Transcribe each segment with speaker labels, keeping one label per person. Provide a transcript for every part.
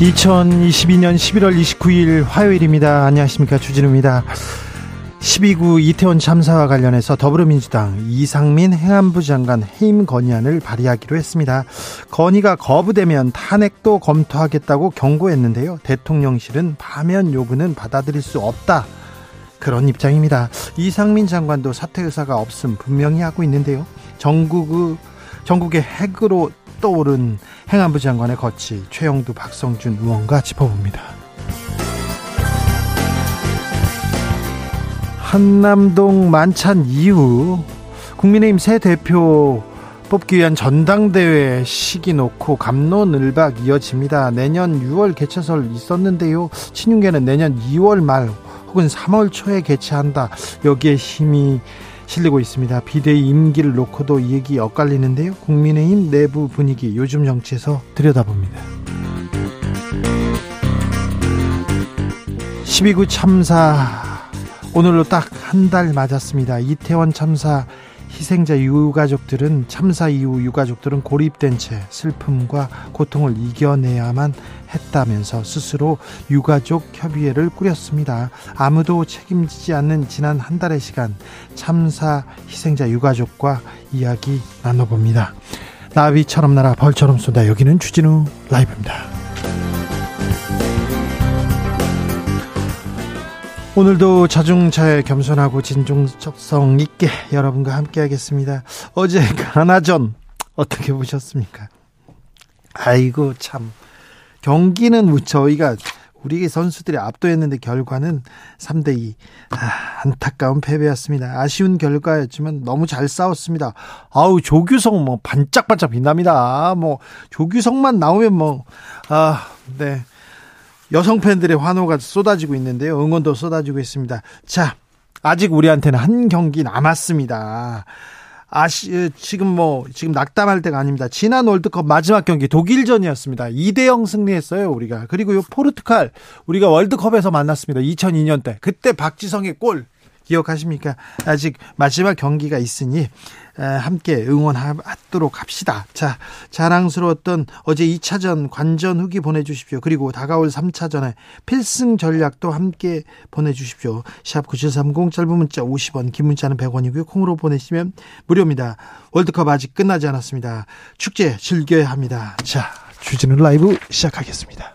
Speaker 1: 2022년 11월 29일 화요일입니다. 안녕하십니까. 주진우입니다. 12구 이태원 참사와 관련해서 더불어민주당 이상민 행안부 장관 해임 건의안을 발의하기로 했습니다. 건의가 거부되면 탄핵도 검토하겠다고 경고했는데요. 대통령실은 파면 요구는 받아들일 수 없다. 그런 입장입니다. 이상민 장관도 사퇴 의사가 없음 분명히 하고 있는데요. 전국 전국의 핵으로 떠오른 행안부 장관의 거치 최영두 박성준 의원과 짚어봅니다. 한남동 만찬 이후 국민의힘 새 대표 뽑기 위한 전당대회 시기 놓고 감론을박 이어집니다. 내년 6월 개최설 있었는데요. 친윤계는 내년 2월 말 혹은 3월 초에 개최한다. 여기에 힘이 실리고 있습니다. 비대위 임기를 놓고도 얘기 엇갈리는데요. 국민의힘 내부 분위기 요즘 정치에서 들여다봅니다. 12구 참사 오늘로 딱 한 달 맞았습니다. 이태원 참사 희생자 유가족들은 참사 이후 유가족들은 고립된 채 슬픔과 고통을 이겨내야만 했다면서 스스로 유가족 협의회를 꾸렸습니다. 아무도 책임지지 않는 지난 한 달의 시간 참사 희생자 유가족과 이야기 나눠봅니다. 나비처럼 날아 벌처럼 쏜다. 여기는 주진우 라이브입니다. 오늘도 자중차에 겸손하고 진중성 있게 여러분과 함께 하겠습니다. 어제 가나전 어떻게 보셨습니까? 아이고 참 경기는 저희가 우리 선수들이 압도했는데 결과는 3대 2. 아, 안타까운 패배였습니다. 아쉬운 결과였지만 너무 잘 싸웠습니다. 아우 조규성 뭐 반짝반짝 빛납니다. 뭐 조규성만 나오면 뭐 아, 네. 여성 팬들의 환호가 쏟아지고 있는데요. 응원도 쏟아지고 있습니다. 자, 아직 우리한테는 한 경기 남았습니다. 아시, 지금 뭐, 지금 낙담할 때가 아닙니다. 지난 월드컵 마지막 경기 독일전이었습니다. 2대 0 승리했어요, 우리가. 그리고 요 포르투갈, 우리가 월드컵에서 만났습니다. 2002년 때. 그때 박지성의 골. 기억하십니까? 아직 마지막 경기가 있으니 함께 응원하도록 합시다. 자, 자랑스러웠던 어제 2차전 관전 후기 보내주십시오. 그리고 다가올 3차전에 필승 전략도 함께 보내주십시오. 샵 9730 짧은 문자 50원, 긴 문자는 100원이고요. 콩으로 보내시면 무료입니다. 월드컵 아직 끝나지 않았습니다. 축제 즐겨야 합니다. 자, 주진우 라이브 시작하겠습니다.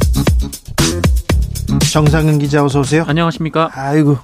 Speaker 1: 정상근 기자 어서 오세요.
Speaker 2: 안녕하십니까?
Speaker 1: 아이고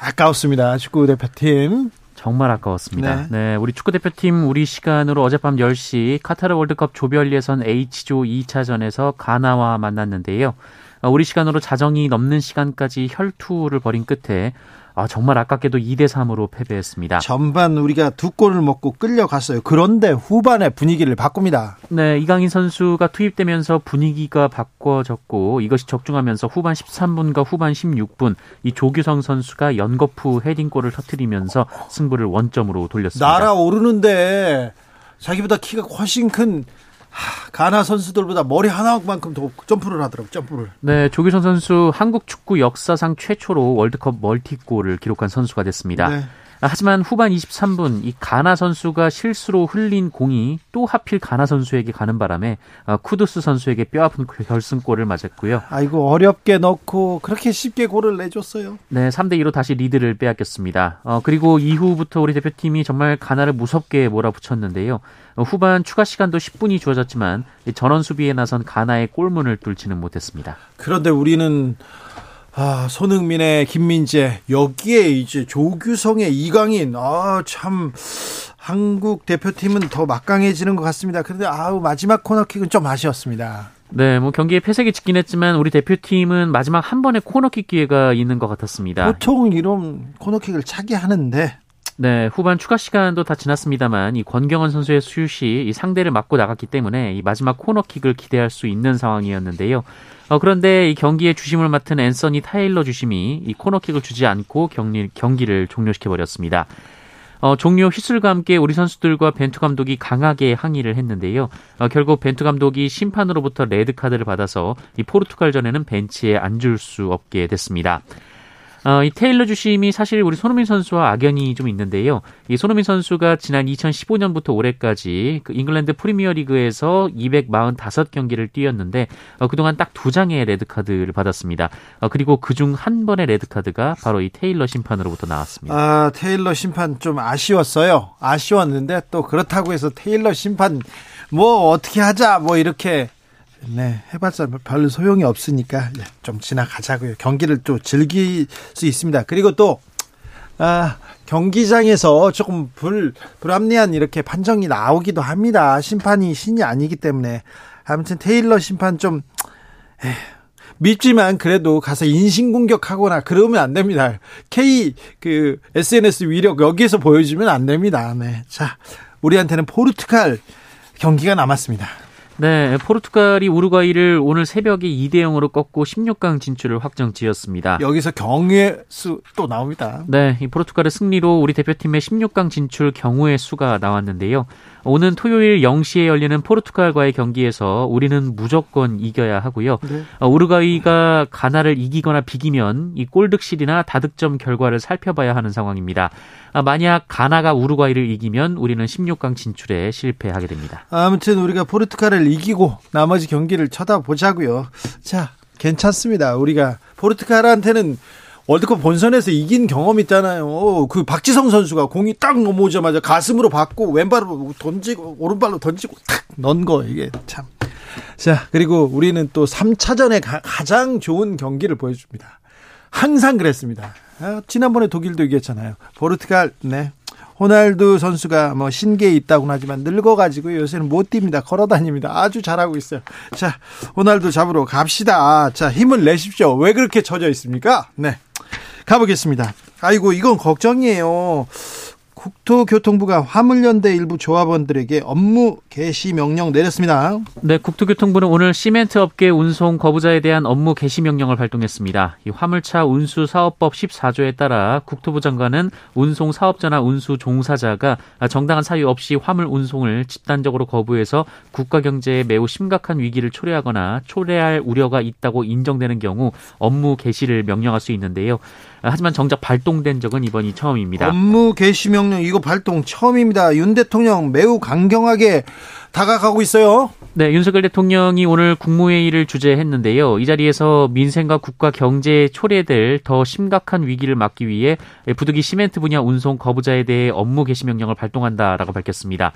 Speaker 1: 아까웠습니다. 축구 대표팀.
Speaker 2: 정말 아까웠습니다. 네. 네. 우리 축구 대표팀 우리 시간으로 어젯밤 10시 카타르 월드컵 조별 예선 H조 2차전에서 가나와 만났는데요. 우리 시간으로 자정이 넘는 시간까지 혈투를 벌인 끝에 아, 정말 아깝게도 2대 3으로 패배했습니다.
Speaker 1: 전반 우리가 두 골을 먹고 끌려갔어요. 그런데 후반에 분위기를 바꿉니다.
Speaker 2: 네, 이강인 선수가 투입되면서 분위기가 바꿔졌고 이것이 적중하면서 후반 13분과 후반 16분 이 조규성 선수가 연거푸 헤딩골을 터뜨리면서 승부를 원점으로 돌렸습니다.
Speaker 1: 날아오르는데 자기보다 키가 훨씬 큰 하, 가나 선수들보다 머리 하나만큼 더 점프를 하더라고요. 점프를.
Speaker 2: 네, 조규성 선수 한국 축구 역사상 최초로 월드컵 멀티골을 기록한 선수가 됐습니다. 네. 하지만 후반 23분 이 가나 선수가 실수로 흘린 공이 또 하필 가나 선수에게 가는 바람에 어, 쿠두스 선수에게 뼈아픈 결승골을 맞았고요.
Speaker 1: 아이고 어렵게 넣고 그렇게 쉽게 골을 내줬어요.
Speaker 2: 네, 3대 2로 다시 리드를 빼앗겼습니다. 어, 그리고 이후부터 우리 대표팀이 정말 가나를 무섭게 몰아붙였는데요. 어, 후반 추가 시간도 10분이 주어졌지만 전원 수비에 나선 가나의 골문을 뚫지는 못했습니다.
Speaker 1: 그런데 우리는 아, 손흥민의 김민재, 여기에 이제 조규성의 이강인, 아, 참, 한국 대표팀은 더 막강해지는 것 같습니다. 그런데 아우, 마지막 코너킥은 좀 아쉬웠습니다.
Speaker 2: 네, 뭐 경기에 패색이 짙긴 했지만 우리 대표팀은 마지막 한 번의 코너킥 기회가 있는 것 같았습니다.
Speaker 1: 보통 이런 코너킥을 차게 하는데
Speaker 2: 네, 후반 추가 시간도 다 지났습니다만 이 권경원 선수의 슛이 이 상대를 맞고 나갔기 때문에 이 마지막 코너킥을 기대할 수 있는 상황이었는데요. 어, 그런데 이 경기의 주심을 맡은 앤서니 타일러 주심이 이 코너킥을 주지 않고 경기, 경기를 종료시켜 버렸습니다. 어, 종료 휘슬과 함께 우리 선수들과 벤투 감독이 강하게 항의를 했는데요. 어, 결국 벤투 감독이 심판으로부터 레드 카드를 받아서 이 포르투갈전에는 벤치에 앉을 수 없게 됐습니다. 어, 이 테일러 주심이 사실 우리 손흥민 선수와 악연이 좀 있는데요. 이 손흥민 선수가 지난 2015년부터 올해까지 그 잉글랜드 프리미어리그에서 245경기를 뛰었는데 어, 그동안 딱 두 장의 레드 카드를 받았습니다. 어, 그리고 그중 한 번의 레드 카드가 바로 이 테일러 심판으로부터 나왔습니다.
Speaker 1: 아, 테일러 심판 좀 아쉬웠어요. 아쉬웠는데 또 그렇다고 해서 테일러 심판 뭐 어떻게 하자 뭐 이렇게 네, 해봤자 별 소용이 없으니까 좀 지나가자고요. 경기를 또 즐길 수 있습니다. 그리고 또 아, 경기장에서 조금 불 불합리한 이렇게 판정이 나오기도 합니다. 심판이 신이 아니기 때문에 아무튼 테일러 심판 좀 에휴, 밉지만 그래도 가서 인신공격하거나 그러면 안 됩니다. K 그 SNS 위력 여기에서 보여주면 안 됩니다. 네. 자, 우리한테는 포르투갈 경기가 남았습니다.
Speaker 2: 네, 포르투갈이 우루과이를 오늘 새벽에 2대 0으로 꺾고 16강 진출을 확정 지었습니다.
Speaker 1: 여기서 경우의 수 또 나옵니다.
Speaker 2: 네, 이 포르투갈의 승리로 우리 대표팀의 16강 진출 경우의 수가 나왔는데요. 오는 토요일 0시에 열리는 포르투갈과의 경기에서 우리는 무조건 이겨야 하고요. 네. 어, 우루과이가 가나를 이기거나 비기면 이 골득실이나 다득점 결과를 살펴봐야 하는 상황입니다. 아, 만약 가나가 우루과이를 이기면 우리는 16강 진출에 실패하게 됩니다.
Speaker 1: 아무튼 우리가 포르투갈을 이기고 나머지 경기를 쳐다보자고요. 자, 괜찮습니다. 우리가 포르투갈한테는 월드컵 본선에서 이긴 경험 있잖아요. 그 박지성 선수가 공이 딱 넘어오자마자 가슴으로 받고 왼발로 던지고 오른발로 던지고 탁 넣은 거 이게 참. 자, 그리고 우리는 또 3차전에 가, 장 좋은 경기를 보여줍니다. 항상 그랬습니다. 아, 지난번에 독일도 이겼잖아요. 포르투갈, 네. 호날두 선수가 뭐 신기에 있다고는 하지만 늙어가지고 요새는 못 뜁니다. 걸어 다닙니다. 아주 잘하고 있어요. 자, 호날두 잡으러 갑시다. 자, 힘을 내십시오. 왜 그렇게 처져 있습니까? 네. 가보겠습니다. 아이고, 이건 걱정이에요. 국토교통부가 화물연대 일부 조합원들에게 업무 개시 명령 내렸습니다.
Speaker 2: 네, 국토교통부는 오늘 시멘트 업계 운송 거부자에 대한 업무 개시 명령을 발동했습니다. 이 화물차 운수 사업법 14조에 따라 국토부 장관은 운송 사업자나 운수 종사자가 정당한 사유 없이 화물 운송을 집단적으로 거부해서 국가 경제에 매우 심각한 위기를 초래하거나 초래할 우려가 있다고 인정되는 경우 업무 개시를 명령할 수 있는데요. 하지만 정작 발동된 적은 이번이 처음입니다.
Speaker 1: 업무 개시 명령 이거 발동 처음입니다. 윤 대통령 매우 강경하게 다가가고 있어요.
Speaker 2: 네, 윤석열 대통령이 오늘 국무회의를 주재했는데요. 이 자리에서 민생과 국가 경제에 초래될 더 심각한 위기를 막기 위해 부득이 시멘트 분야 운송 거부자에 대해 업무 개시 명령을 발동한다라고 밝혔습니다.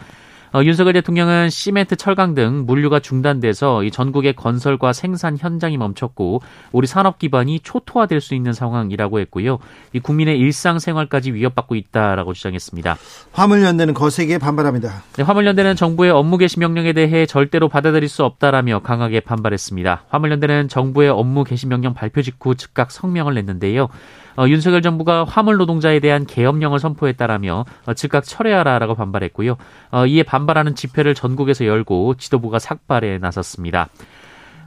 Speaker 2: 어, 윤석열 대통령은 시멘트, 철강 등 물류가 중단돼서 이 전국의 건설과 생산 현장이 멈췄고 우리 산업 기반이 초토화될 수 있는 상황이라고 했고요. 이 국민의 일상생활까지 위협받고 있다라고 주장했습니다.
Speaker 1: 화물연대는 거세게 반발합니다.
Speaker 2: 네, 화물연대는 정부의 업무 개시 명령에 대해 절대로 받아들일 수 없다라며 강하게 반발했습니다. 화물연대는 정부의 업무 개시 명령 발표 직후 즉각 성명을 냈는데요. 어, 윤석열 정부가 화물 노동자에 대한 계엄령을 선포했다라며 어, 즉각 철회하라라고 반발했고요. 어, 이에 반발하는 집회를 전국에서 열고 지도부가 삭발에 나섰습니다.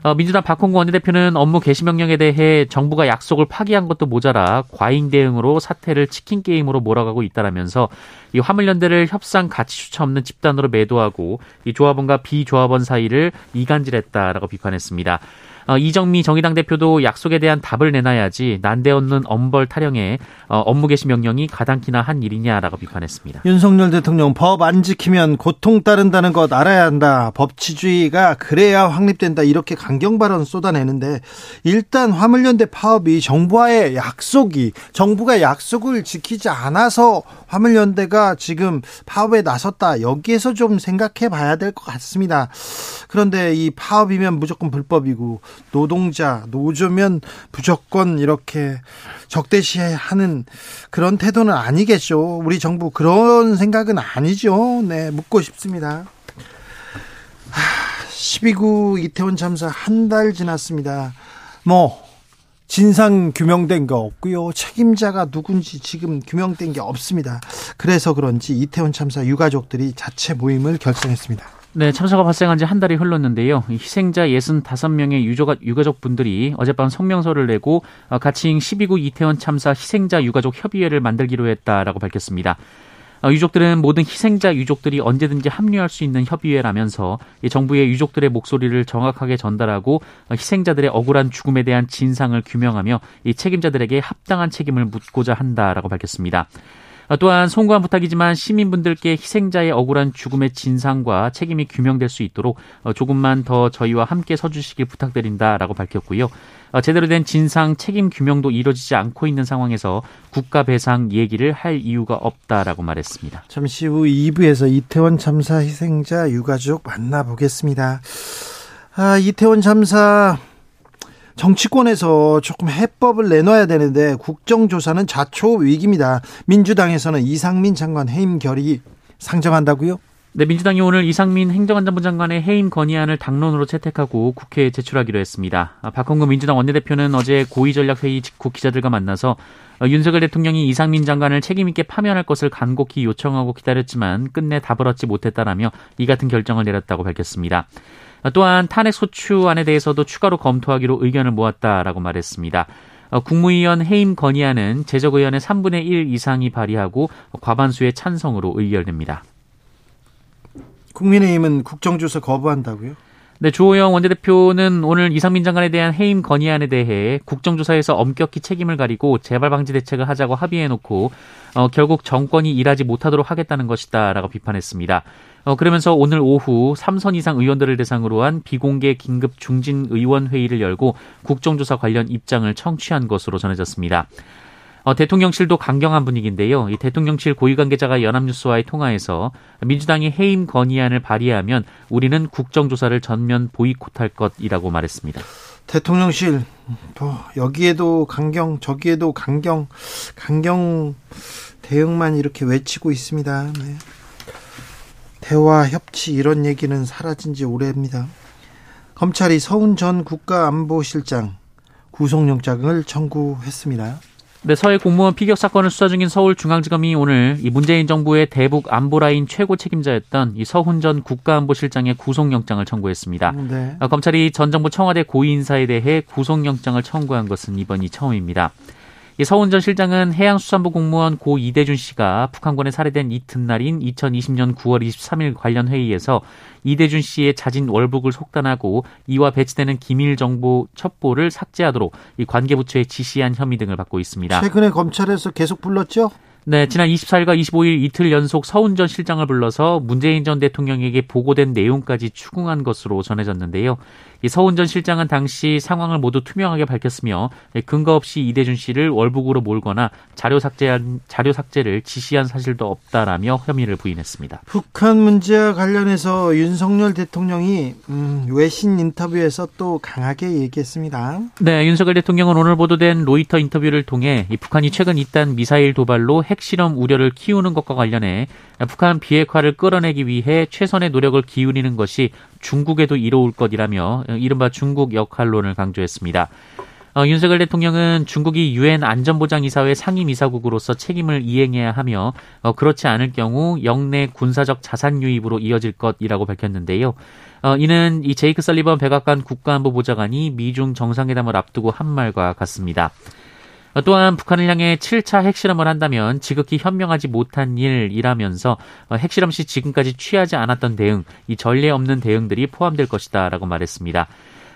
Speaker 2: 어, 민주당 박홍구 원내대표는 업무 개시 명령에 대해 정부가 약속을 파기한 것도 모자라 과잉 대응으로 사태를 치킨 게임으로 몰아가고 있다라면서 이 화물연대를 협상 가치조차 없는 집단으로 매도하고 이 조합원과 비조합원 사이를 이간질했다라고 비판했습니다. 어, 이정미 정의당 대표도 약속에 대한 답을 내놔야지 난데없는 엄벌 타령에 어, 업무 개시 명령이 가당키나 한 일이냐라고 비판했습니다.
Speaker 1: 윤석열 대통령 법 안 지키면 고통 따른다는 것 알아야 한다. 법치주의가 그래야 확립된다. 이렇게 강경 발언 쏟아내는데 일단 화물연대 파업이 정부와의 약속이 정부가 약속을 지키지 않아서 화물연대가 지금 파업에 나섰다. 여기에서 좀 생각해 봐야 될 것 같습니다. 그런데 이 파업이면 무조건 불법이고 노동자, 노조면 무조건 이렇게 적대시하는 그런 태도는 아니겠죠. 우리 정부 그런 생각은 아니죠. 네, 묻고 싶습니다. 12구 이태원 참사 한 달 지났습니다. 뭐 진상 규명된 거 없고요. 책임자가 누군지 지금 규명된 게 없습니다. 그래서 그런지 이태원 참사 유가족들이 자체 모임을 결성했습니다.
Speaker 2: 네, 참사가 발생한 지 한 달이 흘렀는데요. 희생자 65명의 유족, 유가족 분들이 어젯밤 성명서를 내고 어, 가칭 12구 이태원 참사 희생자 유가족 협의회를 만들기로 했다라고 밝혔습니다. 어, 유족들은 모든 희생자 유족들이 언제든지 합류할 수 있는 협의회라면서 정부의 유족들의 목소리를 정확하게 전달하고 어, 희생자들의 억울한 죽음에 대한 진상을 규명하며 이 책임자들에게 합당한 책임을 묻고자 한다라고 밝혔습니다. 어, 또한 송구한 부탁이지만 시민분들께 희생자의 억울한 죽음의 진상과 책임이 규명될 수 있도록 어, 조금만 더 저희와 함께 서주시길 부탁드린다라고 밝혔고요. 어, 제대로 된 진상 책임 규명도 이루어지지 않고 있는 상황에서 국가 배상 얘기를 할 이유가 없다라고 말했습니다.
Speaker 1: 잠시 후 2부에서 이태원 참사 희생자 유가족 만나보겠습니다. 아, 이태원 참사 정치권에서 조금 해법을 내놔야 되는데 국정조사는 자초 위기입니다. 민주당에서는 이상민 장관 해임 결의 상정한다고요?
Speaker 2: 네, 민주당이 오늘 이상민 행정안전부 장관의 해임 건의안을 당론으로 채택하고 국회에 제출하기로 했습니다. 아, 박홍근 민주당 원내대표는 어제 고위전략회의 직후 기자들과 만나서 어, 윤석열 대통령이 이상민 장관을 책임있게 파면할 것을 간곡히 요청하고 기다렸지만 끝내 답을 얻지 못했다라며 이 같은 결정을 내렸다고 밝혔습니다. 또한 탄핵 소추안에 대해서도 추가로 검토하기로 의견을 모았다라고 말했습니다. 어, 국무위원 해임 건의안은 제적 의원의 3분의 1 이상이 발의하고 과반수의 찬성으로 의결됩니다.
Speaker 1: 국민의힘은 국정조사 거부한다고요?
Speaker 2: 네, 주호영 원내대표는 오늘 이상민 장관에 대한 해임 건의안에 대해 국정조사에서 엄격히 책임을 가리고 재발 방지 대책을 하자고 합의해놓고 어, 결국 정권이 일하지 못하도록 하겠다는 것이다라고 비판했습니다. 어, 그러면서 오늘 오후 3선 이상 의원들을 대상으로 한 비공개 긴급 중진 의원 회의를 열고 국정조사 관련 입장을 청취한 것으로 전해졌습니다. 어, 대통령실도 강경한 분위기인데요. 이 대통령실 고위 관계자가 연합뉴스와의 통화에서 민주당이 해임 건의안을 발의하면 우리는 국정조사를 전면 보이콧할 것이라고 말했습니다.
Speaker 1: 대통령실 또 여기에도 강경 저기에도 강경 강경 대응만 이렇게 외치고 있습니다. 네. 대화 협치 이런 얘기는 사라진 지 오래입니다. 검찰이 서훈 전 국가안보실장 구속영장을 청구했습니다.
Speaker 2: 네, 서해 공무원 피격 사건을 수사 중인 서울중앙지검이 오늘 이 문재인 정부의 대북 안보라인 최고 책임자였던 이 서훈 전 국가안보실장의 구속영장을 청구했습니다. 네. 아, 검찰이 전 정부 청와대 고위 인사에 대해 구속영장을 청구한 것은 이번이 처음입니다. 이 서훈 전 실장은 해양수산부 공무원 고 이대준 씨가 북한군에 살해된 이튿날인 2020년 9월 23일 관련 회의에서 이대준 씨의 자진 월북을 속단하고 이와 배치되는 기밀 정보 첩보를 삭제하도록 이 관계부처에 지시한 혐의 등을 받고 있습니다.
Speaker 1: 최근에 검찰에서 계속 불렀죠?
Speaker 2: 네, 지난 24일과 25일 이틀 연속 서훈 전 실장을 불러서 문재인 전 대통령에게 보고된 내용까지 추궁한 것으로 전해졌는데요. 이 서훈 전 실장은 당시 상황을 모두 투명하게 밝혔으며 근거 없이 이대준 씨를 월북으로 몰거나 자료 삭제한 자료 삭제를 지시한 사실도 없다라며 혐의를 부인했습니다.
Speaker 1: 북한 문제와 관련해서 윤석열 대통령이 음, 외신 인터뷰에서 또 강하게 얘기했습니다.
Speaker 2: 네, 윤석열 대통령은 오늘 보도된 로이터 인터뷰를 통해 북한이 최근 잇단 미사일 도발로 핵실험 우려를 키우는 것과 관련해 북한 비핵화를 끌어내기 위해 최선의 노력을 기울이는 것이 중국에도 이로울 것이라며 이른바 중국 역할론을 강조했습니다. 어, 윤석열 대통령은 중국이 유엔 안전보장이사회 상임이사국으로서 책임을 이행해야 하며 어, 그렇지 않을 경우 영내 군사적 자산 유입으로 이어질 것이라고 밝혔는데요. 어, 이는 이 제이크 설리번 백악관 국가안보 보좌관이 미중 정상회담을 앞두고 한 말과 같습니다. 또한 북한을 향해 7차 핵실험을 한다면 지극히 현명하지 못한 일이라면서 어, 핵실험 시 지금까지 취하지 않았던 대응, 이 전례 없는 대응들이 포함될 것이다라고 말했습니다.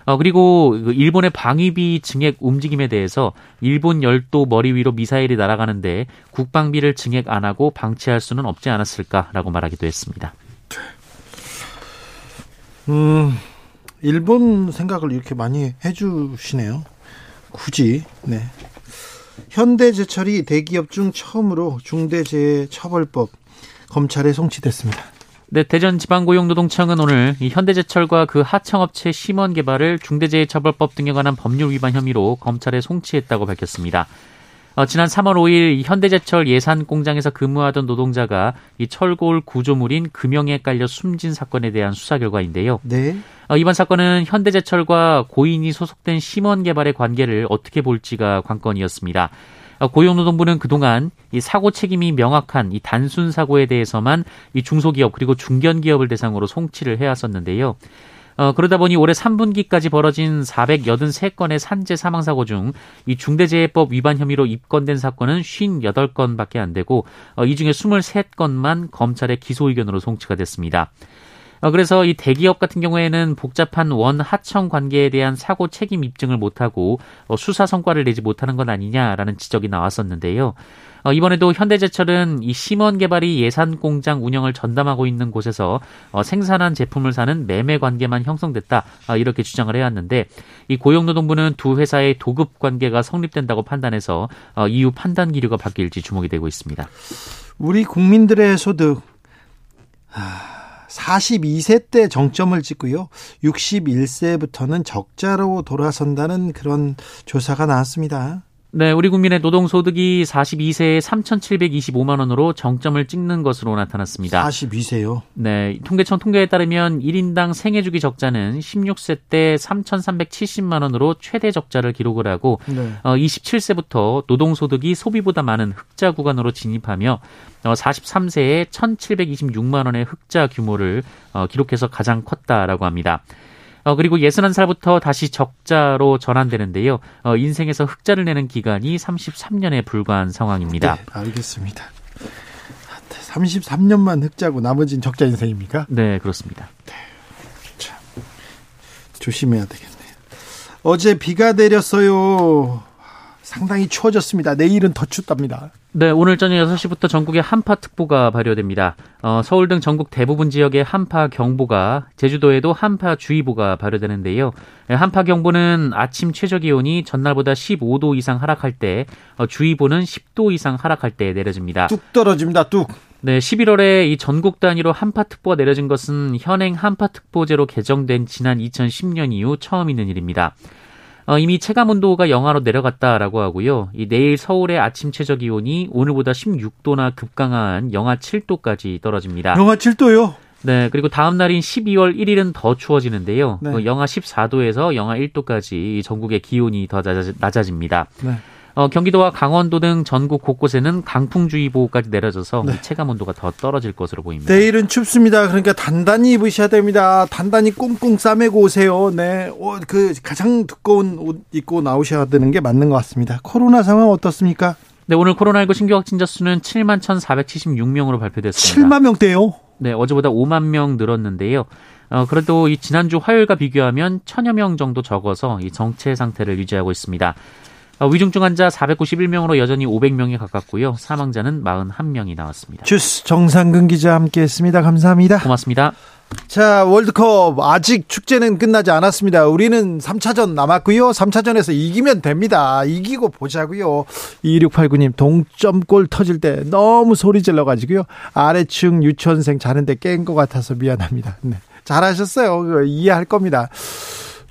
Speaker 2: 어, 그리고 그 일본의 방위비 증액 움직임에 대해서 일본 열도 머리 위로 미사일이 날아가는데 국방비를 증액 안 하고 방치할 수는 없지 않았을까라고 말하기도 했습니다.
Speaker 1: 음, 일본 생각을 이렇게 많이 해주시네요. 굳이, 네. 현대제철이 대기업 중 처음으로 중대재해처벌법 검찰에 송치됐습니다.
Speaker 2: 네, 대전 지방고용노동청은 오늘 이 현대제철과 그 하청업체 심원 개발을 중대재해처벌법 등에 관한 법률 위반 혐의로 검찰에 송치했다고 밝혔습니다. 어, 지난 3월 5일 현대제철 예산 공장에서 근무하던 노동자가 이 철골 구조물인 금형에 깔려 숨진 사건에 대한 수사 결과인데요.
Speaker 1: 네.
Speaker 2: 어, 이번 사건은 현대제철과 고인이 소속된 심원 개발의 관계를 어떻게 볼지가 관건이었습니다. 어, 고용노동부는 그동안 이 사고 책임이 명확한 이 단순 사고에 대해서만 이 중소기업 그리고 중견기업을 대상으로 송치를 해왔었는데요. 어, 그러다 보니 올해 3분기까지 벌어진 483건의 산재 사망 사고 중 이 중대재해법 위반 혐의로 입건된 사건은 58건밖에 안 되고 어, 이 중에 23건만 검찰의 기소 의견으로 송치가 됐습니다. 어, 그래서 이 대기업 같은 경우에는 복잡한 원 하청 관계에 대한 사고 책임 입증을 못하고 어, 수사 성과를 내지 못하는 것 아니냐라는 지적이 나왔었는데요. 어, 이번에도 현대제철은 이 심원 개발이 예산 공장 운영을 전담하고 있는 곳에서 생산한 제품을 사는 매매 관계만 형성됐다 이렇게 주장을 해왔는데 이 고용노동부는 두 회사의 도급 관계가 성립된다고 판단해서 이후 판단 기류가 바뀔지 주목이 되고 있습니다.
Speaker 1: 우리 국민들의 소득. 하... 42세 때 정점을 찍고요. 61세부터는 적자로 돌아선다는 그런 조사가 나왔습니다.
Speaker 2: 네, 우리 국민의 노동 소득이 42세에 3,725만 원으로 정점을 찍는 것으로 나타났습니다.
Speaker 1: 42세요?
Speaker 2: 네, 통계청 통계에 따르면 1인당 생애 주기 적자는 16세 때 3,370만 원으로 최대 적자를 기록을 하고 네. 어, 27세부터 노동 소득이 소비보다 많은 흑자 구간으로 진입하며 어, 43세에 1,726만 원의 흑자 규모를 어, 기록해서 가장 컸다라고 합니다. 어, 그리고 예순한 살부터 다시 적자로 전환되는데요. 어, 인생에서 흑자를 내는 기간이 33년에 불과한 상황입니다. 네,
Speaker 1: 알겠습니다. 33년만 흑자고 나머지는 적자 인생입니까?
Speaker 2: 네, 그렇습니다. 네.
Speaker 1: 참, 조심해야 되겠네요. 어제 비가 내렸어요. 상당히 추워졌습니다. 내일은 더 춥답니다.
Speaker 2: 네, 오늘 저녁 6시부터 전국에 한파특보가 발효됩니다. 어, 서울 등 전국 대부분 지역에 한파경보가, 제주도에도 한파주의보가 발효되는데요. 네, 한파경보는 아침 최저기온이 전날보다 15도 이상 하락할 때, 어, 주의보는 10도 이상 하락할 때 내려집니다.
Speaker 1: 뚝 떨어집니다, 뚝.
Speaker 2: 네, 11월에 이 전국 단위로 한파특보가 내려진 것은 현행 한파특보제로 개정된 지난 2010년 이후 처음 있는 일입니다. 어, 이미 체감 온도가 영하로 내려갔다라고 하고요. 이 내일 서울의 아침 최저 기온이 오늘보다 16도나 급강한 영하 7도까지 떨어집니다.
Speaker 1: 영하 7도요?
Speaker 2: 네, 그리고 다음 날인 12월 1일은 더 추워지는데요. 네. 그 영하 14도에서 영하 1도까지 전국의 기온이 더 낮아집니다. 네. 어, 경기도와 강원도 등 전국 곳곳에는 강풍주의보까지 내려져서 네. 체감 온도가 더 떨어질 것으로 보입니다.
Speaker 1: 내일은 춥습니다. 그러니까 단단히 입으셔야 됩니다. 단단히 꽁꽁 싸매고 오세요. 네, 어, 그 가장 두꺼운 옷 입고 나오셔야 되는 게 맞는 것 같습니다. 코로나 상황 어떻습니까?
Speaker 2: 네, 오늘 코로나19 신규 확진자 수는 7만 1,476명으로 발표됐습니다.
Speaker 1: 7만 명대요?
Speaker 2: 네, 어제보다 5만 명 늘었는데요. 어, 그래도 이 지난주 화요일과 비교하면 천여 명 정도 적어서 이 정체 상태를 유지하고 있습니다. 어, 위중증 환자 491명으로 여전히 500명에 가깝고요. 사망자는 41명이 나왔습니다.
Speaker 1: 주스 정상근 기자 함께했습니다. 감사합니다.
Speaker 2: 고맙습니다.
Speaker 1: 자, 월드컵 아직 축제는 끝나지 않았습니다. 우리는 3차전 남았고요. 3차전에서 이기면 됩니다. 이기고 보자고요. 2689님 동점골 터질 때 너무 소리 질러 가지고요. 아래층 유치원생 자는데 깬 것 같아서 미안합니다. 네. 잘하셨어요. 이해할 겁니다.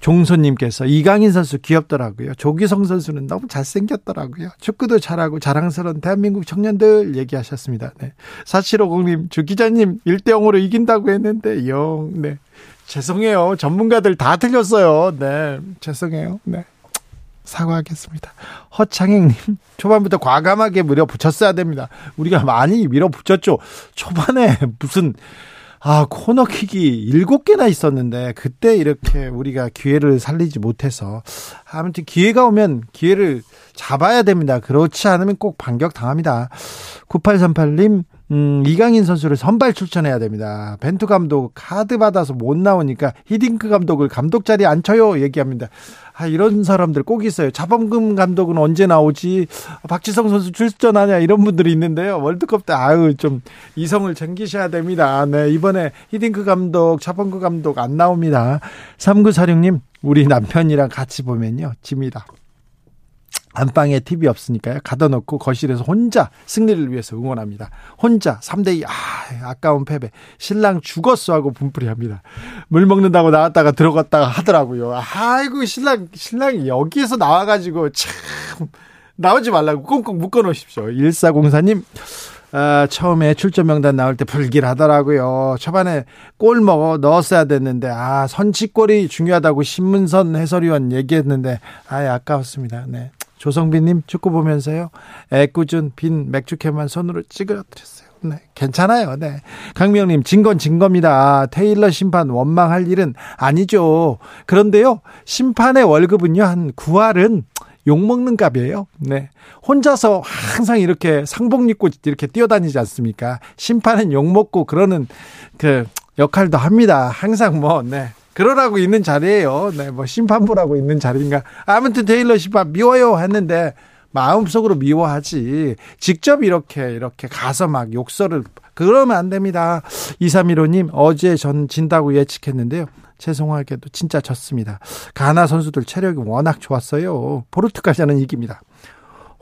Speaker 1: 종소님께서 이강인 선수 귀엽더라고요. 조기성 선수는 너무 잘생겼더라고요. 축구도 잘하고 자랑스러운 대한민국 청년들 얘기하셨습니다. 네. 4750님, 주 기자님 1대0으로 이긴다고 했는데, 영, 네. 죄송해요. 전문가들 다 틀렸어요. 네. 죄송해요. 네. 사과하겠습니다. 허창행님, 초반부터 과감하게 밀어붙였어야 됩니다. 우리가 많이 밀어붙였죠. 초반에 무슨, 아, 코너킥이 일곱 개나 있었는데 그때 이렇게 우리가 기회를 살리지 못해서 아무튼 기회가 오면 기회를 잡아야 됩니다. 그렇지 않으면 꼭 반격 당합니다. 9838님 음, 이강인 선수를 선발 출전해야 됩니다. 벤투 감독 카드 받아서 못 나오니까 히딩크 감독을 감독 자리에 앉혀요 얘기합니다. 아, 이런 사람들 꼭 있어요. 자범금 감독은 언제 나오지? 박지성 선수 출전하냐 이런 분들이 있는데요. 월드컵 때 아유 좀 이성을 챙기셔야 됩니다. 네 이번에 히딩크 감독, 자범금 감독 안 나옵니다. 3946님 우리 남편이랑 같이 보면요 집니다. 안방에 TV 없으니까요. 가둬 놓고 거실에서 혼자 승리를 위해서 응원합니다. 혼자 3대2 아, 아까운 패배. 신랑 죽었어 하고 분풀이 합니다. 물 먹는다고 나왔다가 들어갔다가 하더라고요. 아이고 신랑 신랑이 여기에서 나와 가지고 참 나오지 말라고 꽁꽁 묶어 놓으십시오. 1404님 아, 처음에 출전 명단 나올 때 불길하더라고요. 초반에 골 먹어 넣었어야 됐는데 아 선취골이 중요하다고 신문선 해설위원 얘기했는데 아 아까웠습니다. 네. 조성빈님 축구 보면서요. 애꿎은 빈 맥주캔만 손으로 찌그러뜨렸어요. 네, 괜찮아요. 네. 강명님, 진 건 진 겁니다. 테일러 심판 원망할 일은 아니죠. 그런데요, 심판의 월급은요, 한 9할은 욕먹는 값이에요. 네. 혼자서 항상 이렇게 상복 입고 이렇게 뛰어다니지 않습니까? 심판은 욕먹고 그러는 그 역할도 합니다. 항상 뭐, 네. 그러라고 있는 자리예요. 네, 뭐 심판부라고 있는 자리인가. 아무튼 테일러 심판 미워요 했는데 마음속으로 미워하지. 직접 이렇게 이렇게 가서 막 욕설을 그러면 안 됩니다. 2315님 어제 전 진다고 예측했는데요. 죄송하게도 진짜 졌습니다. 가나 선수들 체력이 워낙 좋았어요. 포르투갈전은 이깁니다.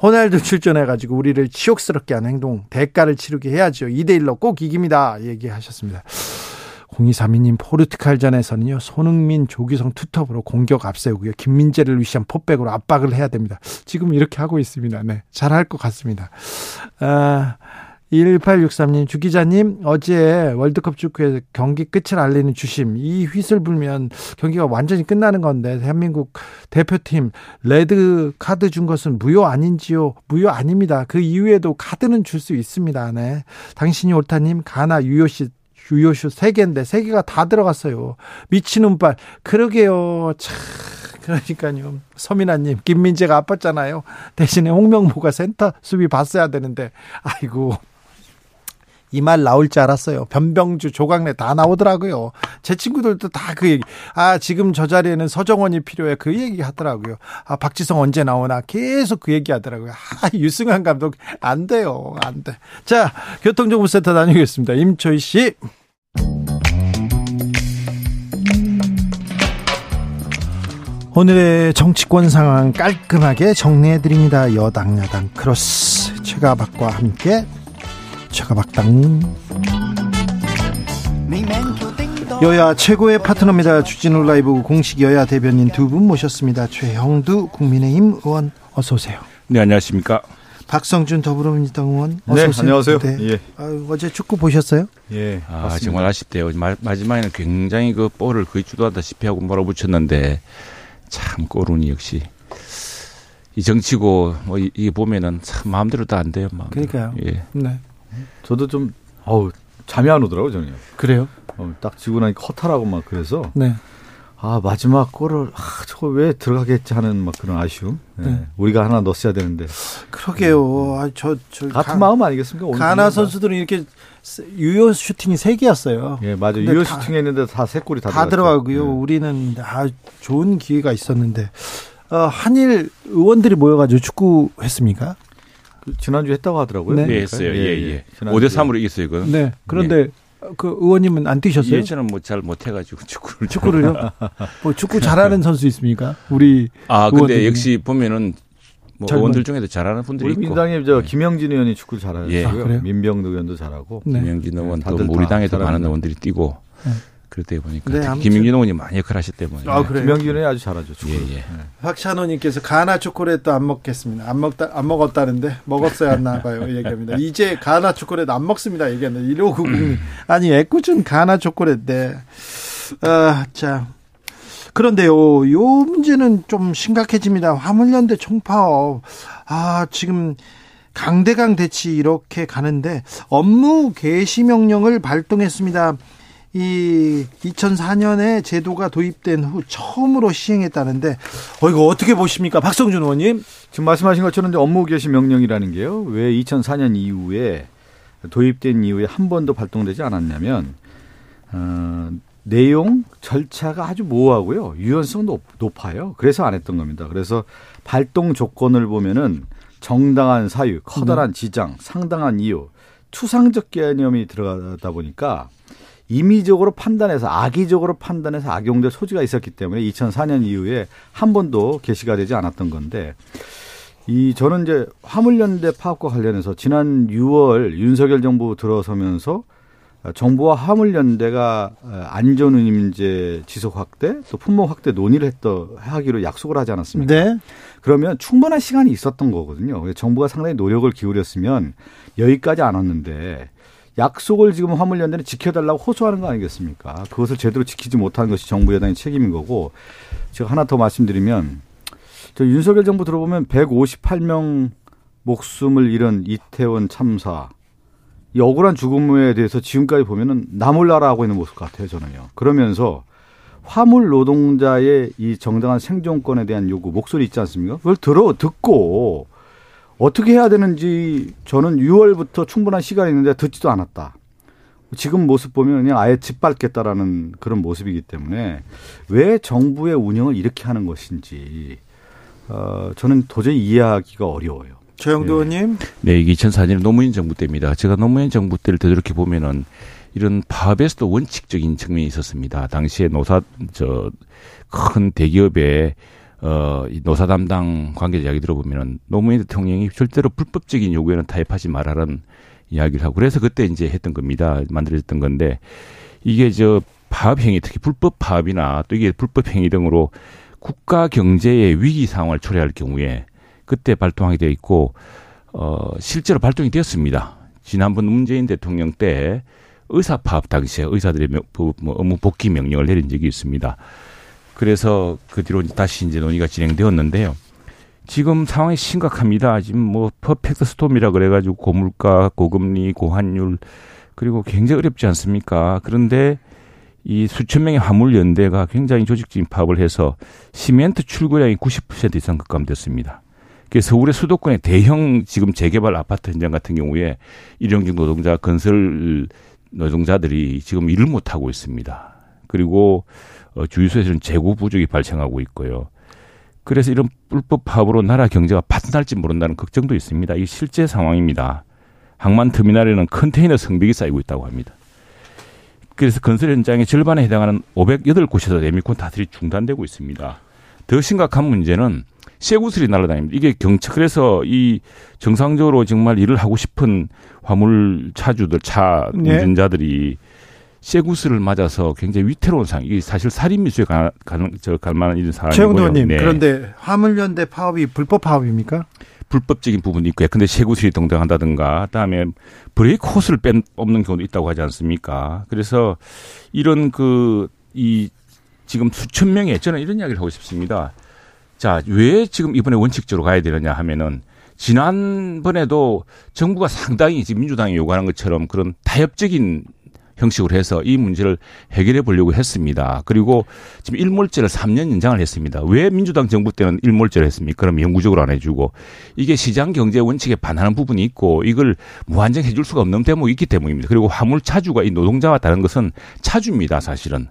Speaker 1: 호날두 출전해가지고 우리를 치욕스럽게 한 행동 대가를 치르게 해야죠. 2대1로 꼭 이깁니다. 얘기하셨습니다. 0232님 포르투갈전에서는요 손흥민 조기성 투톱으로 공격 앞세우고요 김민재를 위시한 포백으로 압박을 해야 됩니다. 지금 이렇게 하고 있습니다. 네, 잘할 것 같습니다. 아. 1863님, 주 기자님, 어제 월드컵 축구의 경기 끝을 알리는 주심, 이 휘슬 불면 경기가 완전히 끝나는 건데, 대한민국 대표팀, 레드 카드 준 것은 무효 아닌지요? 무효 아닙니다. 그 이후에도 카드는 줄 수 있습니다. 네. 당신이 옳다님, 가나 유효시 유효슛 3개인데 3개가 다 들어갔어요. 미친 운빨. 그러게요. 참. 그러니까요. 서민아님, 김민재가 아팠잖아요. 대신에 홍명보가 센터 수비 봤어야 되는데, 아이고. 이 말 나올 줄 알았어요. 변병주, 조강래 다 나오더라고요. 제 친구들도 다 그 얘기. 아, 지금 저 자리에는 서정원이 필요해. 그 얘기 하더라고요. 아, 박지성 언제 나오나. 계속 그 얘기 하더라고요. 아, 유승환 감독, 안 돼요. 안 돼. 자, 교통정보센터 다녀오겠습니다. 임초희 씨. 오늘의 정치권 상황 깔끔하게 정리해드립니다. 여당, 야당, 크로스. 최가박과 함께 최가박당. 여야 최고의 파트너입니다. 주진우 라이브 공식 여야 대변인 두 분 모셨습니다. 최형두 국민의힘 의원 어서 오세요.
Speaker 3: 네, 안녕하십니까.
Speaker 1: 박성준 더불어민주당 의원
Speaker 3: 어서 네, 오세요. 안녕하세요. 네.
Speaker 1: 예. 아, 어제 축구 보셨어요?
Speaker 3: 예. 아, 봤습니다. 정말 아쉽대요. 마, 마지막에는 굉장히 그 볼을 거의 주도하다시피 하고 몰아붙였는데 참 골운이 역시 이 정치고 뭐 이게 보면은 참 마음대로도 안 돼요. 마음대로.
Speaker 1: 그러니까요. 예. 네.
Speaker 4: 저도 좀 어우 잠이 안 오더라고요, 저는.
Speaker 1: 그래요?
Speaker 4: 어, 딱 지고 나니 커터라고 막 그래서 네. 아 마지막 골을 아 저거 왜 들어가겠지 하는 막 그런 아쉬움. 네. 네. 우리가 하나 넣었어야 되는데.
Speaker 1: 그러게요. 아, 저, 저
Speaker 4: 같은 가, 마음 아니겠습니까?
Speaker 1: 가나 선수들은 이렇게 유효 슈팅이 세 개였어요.
Speaker 4: 예, 맞아요. 유효 슈팅 했는데 다 세 골이 다,
Speaker 1: 다 들어가고요. 네. 우리는 아 좋은 기회가 있었는데 어, 한일 의원들이 모여가지고 축구 했습니까?
Speaker 4: 그 지난주 했다고 하더라고요.
Speaker 3: 네, 네 했어요. 예, 예. 예. 5대 3으로 이겼어요, 이거.
Speaker 1: 네. 그런데 예. 그 의원님은 안 뛰셨어요?
Speaker 3: 예, 저는 뭐 잘 못해가지고 축구를
Speaker 1: 축구를요? 뭐 축구 잘하는 선수 있습니까? 우리
Speaker 3: 아 근데 역시 보면은 뭐 의원들 중에도 잘하는 분들이
Speaker 4: 우리
Speaker 3: 있고.
Speaker 4: 민당에 저 네. 김영진 의원이 축구를 잘하고요. 예. 아, 민병도 의원도 잘하고.
Speaker 3: 네. 김영진 의원 또 우리 당에도 많은 의원들이 뛰고. 네. 그렇다 보니까 네, 김민균 의원이 많이 역할하실 때문에.
Speaker 4: 아, 그래 김민균 의원이 아주 잘하죠.
Speaker 3: 축구. 예, 예. 네.
Speaker 1: 박찬호님께서 가나 초콜릿도 안 먹겠습니다. 안 먹다 안 먹었다는데 먹었어야 했나 봐요. 얘기합니다. 이제 가나 초콜릿 안 먹습니다. 얘기했는데 1590님 아니 애꿎은 가나 초콜릿 네. 아, 자. 그런데요, 요 문제는 좀 심각해집니다. 화물연대 총파업. 아, 지금 강대강 대치 이렇게 가는데 업무 개시 명령을 발동했습니다. 이 2004년에 제도가 도입된 후 처음으로 시행했다는데 어 이거 어떻게 보십니까 박성준 의원님
Speaker 4: 지금 말씀하신 것처럼 업무 개시 명령이라는 게요 왜 2004년 이후에 도입된 이후에 한 번도 발동되지 않았냐면 어, 내용 절차가 아주 모호하고요 유연성도 높아요. 그래서 안 했던 겁니다. 그래서 발동 조건을 보면은 정당한 사유, 커다란 네. 지장, 상당한 이유, 추상적 개념이 들어가다 보니까 임의적으로 판단해서 악의적으로 판단해서 악용될 소지가 있었기 때문에 2004년 이후에 한 번도 개시가 되지 않았던 건데 이 저는 이제 화물연대 파업과 관련해서 지난 6월 윤석열 정부 들어서면서 정부와 화물연대가 안전운임제 지속 확대 또 품목 확대 논의를 했더 하기로 약속을 하지 않았습니까? 네. 그러면 충분한 시간이 있었던 거거든요. 정부가 상당히 노력을 기울였으면 여기까지 안 왔는데 약속을 지금 화물연대는 지켜달라고 호소하는 거 아니겠습니까? 그것을 제대로 지키지 못하는 것이 정부 여당의 책임인 거고 제가 하나 더 말씀드리면 저 윤석열 정부 들어보면 158명 목숨을 잃은 이태원 참사 이 억울한 죽음에 대해서 지금까지 보면은 나 몰라라 하고 있는 모습 같아요 저는요. 그러면서 화물 노동자의 이 정당한 생존권에 대한 요구 목소리 있지 않습니까? 그걸 들어 듣고 어떻게 해야 되는지 저는 6월부터 충분한 시간이 있는데 듣지도 않았다. 지금 모습 보면 그냥 아예 짓밟겠다라는 그런 모습이기 때문에 왜 정부의 운영을 이렇게 하는 것인지 어, 저는 도저히 이해하기가 어려워요.
Speaker 1: 조영도 네. 의원님.
Speaker 3: 네, 이게 2004년 노무현 정부 때입니다. 제가 노무현 정부 때를 되돌이켜 보면은 이런 파업에서도 원칙적인 측면이 있었습니다. 당시에 노사 저 큰 대기업의 어, 이 노사 담당 관계자 이야기 들어보면은 노무현 대통령이 절대로 불법적인 요구에는 타협하지 말라는 이야기를 하고 그래서 그때 이제 했던 겁니다. 만들어졌던 건데 이게 저 파업 행위 특히 불법 파업이나 또 이게 불법 행위 등으로 국가 경제의 위기 상황을 초래할 경우에 그때 발동하게 되어 있고 어 실제로 발동이 되었습니다. 지난번 문재인 대통령 때 의사 파업 당시에 의사들의 뭐 업무 복귀 명령을 내린 적이 있습니다. 그래서 그 뒤로 다시 이제 논의가 진행되었는데요. 지금 상황이 심각합니다. 지금 뭐 퍼펙트 스톰이라 그래가지고 고물가, 고금리, 고환율 그리고 굉장히 어렵지 않습니까? 그런데 이 수천 명의 화물 연대가 굉장히 조직적인 파업을 해서 시멘트 출고량이 90% 이상 급감됐습니다. 그래서 서울의 수도권의 대형 지금 재개발 아파트 현장 같은 경우에 일용직 노동자 건설 노동자들이 지금 일을 못 하고 있습니다. 그리고 어, 주유소에서는 재고 부족이 발생하고 있고요. 그래서 이런 불법 파업으로 나라 경제가 파탄날지 모른다는 걱정도 있습니다. 이 실제 상황입니다. 항만 터미널에는 컨테이너 성벽이 쌓이고 있다고 합니다. 그래서 건설 현장의 절반에 해당하는 508곳에서 레미콘 다들이 중단되고 있습니다. 더 심각한 문제는 쇠구슬이 날아다닙니다. 이게 경찰 그래서 이 정상적으로 정말 일을 하고 싶은 화물 차주들 차 네. 운전자들이 네. 쇠구슬을 맞아서 굉장히 위태로운 상황. 이게 사실 살인 미수에 가, 저갈 만한 이런 상황이고요.
Speaker 1: 최영도님 네. 그런데 화물연대 파업이 불법 파업입니까?
Speaker 3: 불법적인 부분이 있고요. 근데 쇠구슬이 동등한다든가, 그다음에 브레이크 호스를 뺀 없는 경우도 있다고 하지 않습니까? 그래서 이런 그 이 지금 수천 명의 저는 이런 이야기를 하고 싶습니다. 자, 왜 지금 이번에 원칙적으로 가야 되느냐 하면은 지난번에도 정부가 상당히 지금 민주당이 요구하는 것처럼 그런 타협적인 형식으로 해서 이 문제를 해결해 보려고 했습니다. 그리고 지금 일몰제를 3년 연장을 했습니다. 왜 민주당 정부 때는 일몰제를 했습니까? 그럼 영구적으로 안 해주고 이게 시장 경제 원칙에 반하는 부분이 있고 이걸 무한정 해줄 수가 없는 대목이 있기 때문입니다. 그리고 화물 차주가 이 노동자와 다른 것은 차주입니다, 사실은.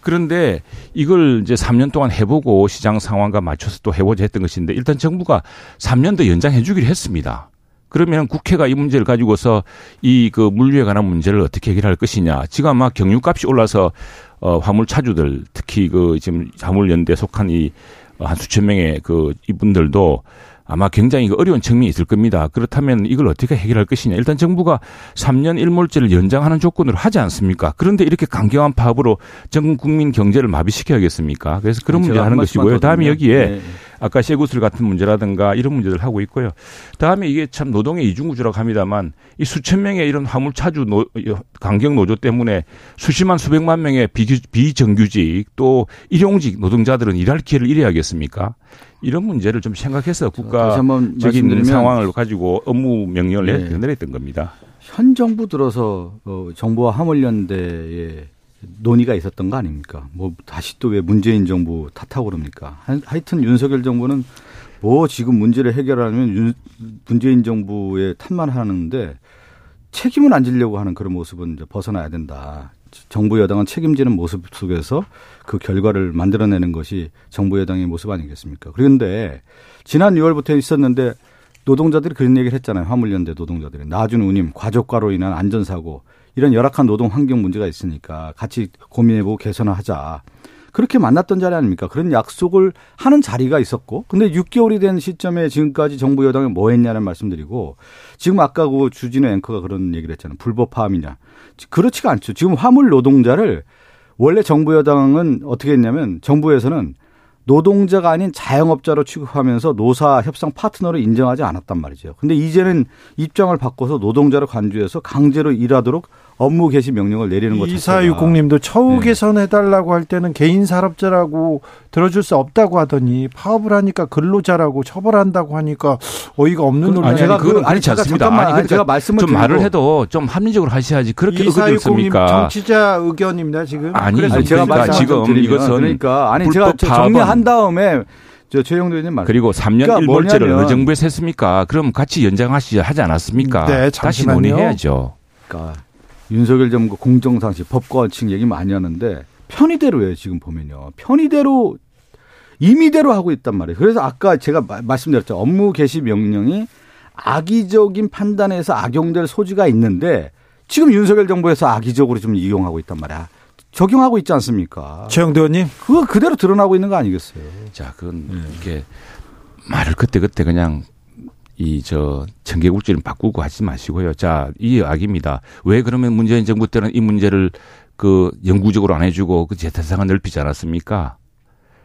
Speaker 3: 그런데 이걸 이제 3년 동안 해보고 시장 상황과 맞춰서 또 해보자 했던 것인데 일단 정부가 3년 더 연장해 주기로 했습니다. 그러면 국회가 이 문제를 가지고서 이 그 물류에 관한 문제를 어떻게 해결할 것이냐. 지금 아마 경유값이 올라서 어 화물 차주들 특히 그 지금 화물 연대 속한 이 한 수천 명의 그 이분들도 아마 굉장히 어려운 측면이 있을 겁니다. 그렇다면 이걸 어떻게 해결할 것이냐. 일단 정부가 3년 일몰제를 연장하는 조건으로 하지 않습니까? 그런데 이렇게 강경한 파업으로 전 국민 경제를 마비시켜야겠습니까? 그래서 그런 문제 하는 것이고요. 다음에 여기에 네. 아까 쇠구슬 같은 문제라든가 이런 문제들 하고 있고요. 다음에 이게 참 노동의 이중구조라고 합니다만 이 수천 명의 이런 화물 차주 노, 강경 노조 때문에 수십만 수백만 명의 비, 비정규직 또 일용직 노동자들은 일할 기회를 잃어야겠습니까? 이런 문제를 좀 생각해서 국가적인 상황을 가지고 업무 명령을 네. 내렸던 겁니다.
Speaker 4: 현 정부 들어서 어, 정부와 화물연대의 논의가 있었던 거 아닙니까? 뭐 다시 또 왜 문재인 정부 탓하고 그럽니까? 하여튼 윤석열 정부는 뭐 지금 문제를 해결하면 윤, 문재인 정부의 탓만 하는데 책임을 안 지려고 하는 그런 모습은 이제 벗어나야 된다. 정부 여당은 책임지는 모습 속에서 그 결과를 만들어내는 것이 정부 여당의 모습 아니겠습니까? 그런데 지난 6월부터 있었는데 노동자들이 그런 얘기를 했잖아요. 화물연대 노동자들이. 나준 운임, 과적과로 인한 안전사고 이런 열악한 노동 환경 문제가 있으니까 같이 고민해보고 개선하자. 그렇게 만났던 자리 아닙니까? 그런 약속을 하는 자리가 있었고, 근데 6개월이 된 시점에 지금까지 정부 여당이 뭐 했냐는 말씀드리고, 지금 아까 그 주진우 앵커가 그런 얘기를 했잖아요. 불법 파업이냐. 그렇지가 않죠. 지금 화물 노동자를 원래 정부 여당은 어떻게 했냐면 정부에서는 노동자가 아닌 자영업자로 취급하면서 노사 협상 파트너로 인정하지 않았단 말이죠. 근데 이제는 입장을 바꿔서 노동자를 간주해서 강제로 일하도록 업무 개시 명령을 내리는 것
Speaker 1: 자체가 2460님도 처우 네. 개선해달라고 할 때는 개인 산업자라고 들어줄 수 없다고 하더니 파업을 하니까 근로자라고 처벌한다고 하니까 어이가 없는 논리
Speaker 3: 아니, 제가 그, 아니, 제가 않습니다. 아니, 그러니까 제가 말씀을 좀 말을 해도 좀 합리적으로 하셔야지 그렇게 의견습니까
Speaker 1: 정치자 의견입니다 지금.
Speaker 3: 아니, 아니 제가 그러니까 지금 이것은
Speaker 4: 그러니까 아니 제가 정리한 다음에 저 최영도 의원님 말.
Speaker 3: 그리고 3년 그러니까 1월제를 어느 정부에서 했습니까? 그럼 같이 연장하시 하지 않았습니까? 네, 다시 논의해야죠.
Speaker 4: 그러니까 윤석열 정부 공정상식 법관층 얘기 많이 하는데 편의대로예요 지금 보면요. 편의대로 임의대로 하고 있단 말이에요. 그래서 아까 제가 말씀드렸죠. 업무 개시 명령이 악의적인 판단에서 악용될 소지가 있는데 지금 윤석열 정부에서 악의적으로 좀 이용하고 있단 말이야. 적용하고 있지 않습니까?
Speaker 1: 최영대 의원님.
Speaker 4: 그거 그대로 드러나고 있는 거 아니겠어요?
Speaker 3: 자, 그건 네. 이게 말을 그때그때 그냥 이 저 청개국지를 바꾸고 하지 마시고요. 자, 이 이야기입니다. 왜 그러면 문재인 정부 때는 이 문제를 그 영구적으로 안 해주고 그 재타상을 넓히지 않았습니까?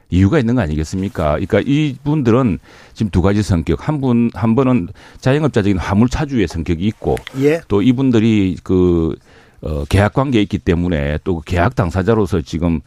Speaker 3: 이유가 있는 거 아니겠습니까? 그러니까 이분들은 지금 두 가지 성격. 한 분, 한 번은 자영업자적인 화물 차주의 성격이 있고 예. 또 이분들이 그, 어, 계약 관계에 있기 때문에 또그 계약 당사자로서 지금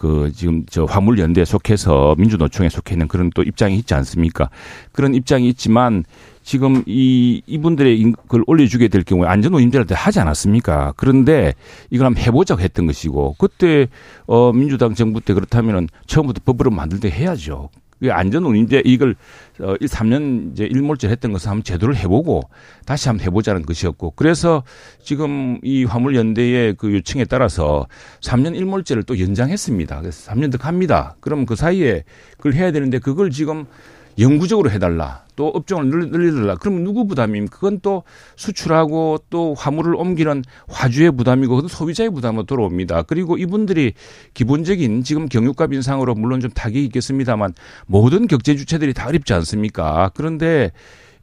Speaker 3: 그 지금 저 화물연대에 속해서 민주노총에 속해 있는 그런 또 입장이 있지 않습니까? 그런 입장이 있지만 지금 이 이분들의 그걸 올려주게 될 경우에 안전노임제를 하지 않았습니까? 그런데 이걸 한번 해보자고 했던 것이고 그때 어 민주당 정부 때 그렇다면은 처음부터 법으로 만들 때 해야죠. 안전 운임제 이걸 어 3년 이제 일몰제 했던 것을 한번 제도를 해보고 다시 한번 해보자는 것이었고 그래서 지금 이 화물 연대의 그 요청에 따라서 3년 일몰제를 또 연장했습니다. 그래서 3년 더 갑니다. 그럼 그 사이에 그걸 해야 되는데 그걸 지금 영구적으로 해달라. 또 업종을 늘리달라. 그럼 누구 부담입니까? 그건 또 수출하고 또 화물을 옮기는 화주의 부담이고 그건 소비자의 부담으로 돌아옵니다. 그리고 이분들이 기본적인 지금 경유값 인상으로 물론 좀 타격이 있겠습니다만 모든 경제 주체들이 다 어렵지 않습니까? 그런데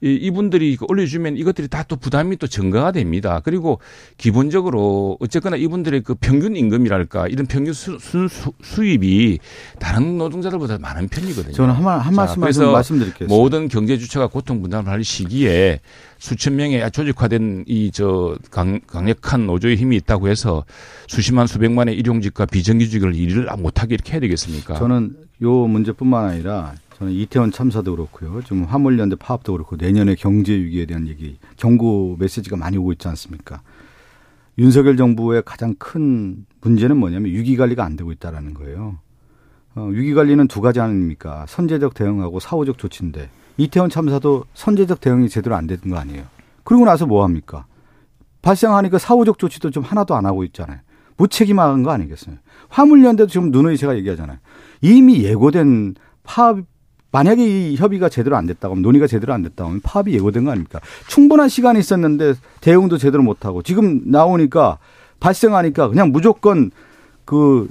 Speaker 3: 이 분들이 올려주면 이것들이 다 또 부담이 또 증가가 됩니다. 그리고 기본적으로 어쨌거나 이분들의 그 평균 임금이랄까 이런 평균 수, 수, 수 입이 다른 노동자들보다 많은 편이거든요.
Speaker 4: 저는 한, 말, 한 말씀만 좀 말씀드릴게요.
Speaker 3: 모든 경제 주체가 고통 분담을 할 시기에 수천 명의 조직화된 이 저 강력한 노조의 힘이 있다고 해서 수십만 수백만의 일용직과 비정규직을 일을 못하게 이렇게 해야 되겠습니까?
Speaker 4: 저는 요 문제뿐만 아니라 저는 이태원 참사도 그렇고요. 지금 화물연대 파업도 그렇고 내년에 경제 위기에 대한 얘기, 경고 메시지가 많이 오고 있지 않습니까? 윤석열 정부의 가장 큰 문제는 뭐냐면 위기 관리가 안 되고 있다라는 거예요. 어, 위기 관리는 두 가지 아닙니까? 선제적 대응하고 사후적 조치인데 이태원 참사도 선제적 대응이 제대로 안 되는 거 아니에요. 그리고 나서 뭐 합니까? 발생하니까 사후적 조치도 좀 하나도 안 하고 있잖아요. 무책임한 거 아니겠어요? 화물연대도 지금 누누이 제가 얘기하잖아요. 이미 예고된 파업 만약에 이 협의가 제대로 안 됐다고 하면 논의가 제대로 안 됐다고 하면 파업이 예고된 거 아닙니까? 충분한 시간이 있었는데 대응도 제대로 못 하고 지금 나오니까 발생하니까 그냥 무조건 그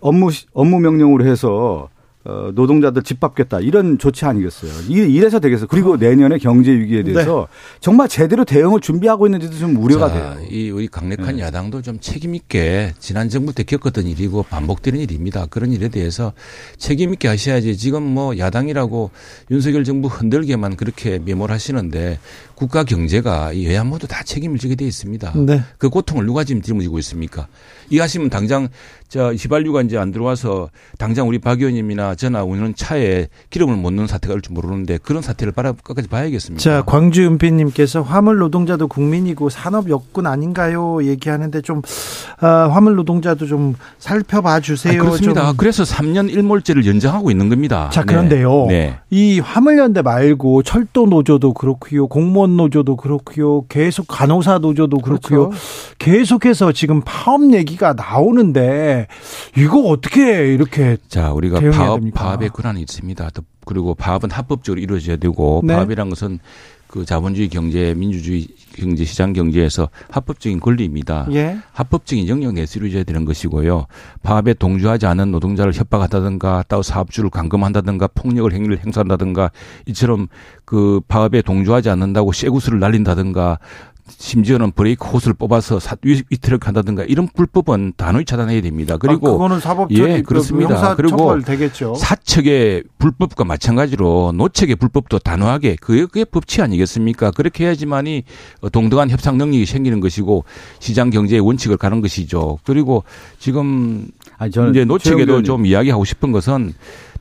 Speaker 4: 업무 업무 명령으로 해서 어, 노동자들 집합겠다 이런 조치 아니겠어요. 이래서 되겠어요. 그리고 내년에 경제 위기에 네. 대해서 네. 정말 제대로 대응을 준비하고 있는지도 좀 우려가 자, 돼요.
Speaker 3: 이 우리 강력한 네. 야당도 좀 책임 있게 지난 정부 때 겪었던 일이고 반복되는 일입니다. 그런 일에 대해서 책임 있게 하셔야지 지금 뭐 야당이라고 윤석열 정부 흔들게만 그렇게 메모하시는데 국가 경제가 이 여야 모두 다 책임을 지게 돼 있습니다. 네. 그 고통을 누가 지금 짊어지고 있습니까? 이 하시면 당장 저 휘발유가 이제 안 들어와서 당장 우리 박 의원님이나 저나 우리는 차에 기름을 못 넣는 사태가 올지 모르는데 그런 사태를 바라 끝까지 봐야겠습니다.
Speaker 1: 자, 광주 은비님께서 화물 노동자도 국민이고 산업 여군 아닌가요? 얘기하는데 좀 어, 화물 노동자도 좀 살펴봐 주세요. 아니,
Speaker 3: 그렇습니다.
Speaker 1: 좀.
Speaker 3: 그래서 3년 일몰제를 연장하고 있는 겁니다.
Speaker 1: 자, 그런데요. 네. 네. 이 화물연대 말고 철도 노조도 그렇고요, 공무원 노조도 그렇고요, 계속 간호사 노조도 그렇고요, 그렇죠. 계속해서 지금 파업 얘기가 나오는데 이거 어떻게 이렇게
Speaker 3: 자 우리가 파업 파업의 권한이 있습니다. 그리고 파업은 합법적으로 이루어져야 되고 네. 파업이란 것은 그 자본주의 경제, 민주주의 경제, 시장 경제에서 합법적인 권리입니다. 예. 합법적인 영역 내에서 이루어져야 되는 것이고요. 파업에 동조하지 않은 노동자를 협박한다든가 또 사업주를 감금한다든가 폭력을 행위를 행사한다든가 이처럼 그 파업에 동조하지 않는다고 쇠구슬을 날린다든가 심지어는 브레이크 호스를 뽑아서 사, 위트를 한다든가 이런 불법은 단호히 차단해야 됩니다. 그리고
Speaker 1: 아, 그거는 사법
Speaker 3: 예 그렇습니다. 그리고
Speaker 1: 되겠죠.
Speaker 3: 사측의 불법과 마찬가지로 노측의 불법도 단호하게 그게, 그게 법치 아니겠습니까? 그렇게 해야지만이 동등한 협상 능력이 생기는 것이고 시장 경제의 원칙을 가는 것이죠. 그리고 지금 아니, 이제 노측에도 좀 이야기하고 싶은 것은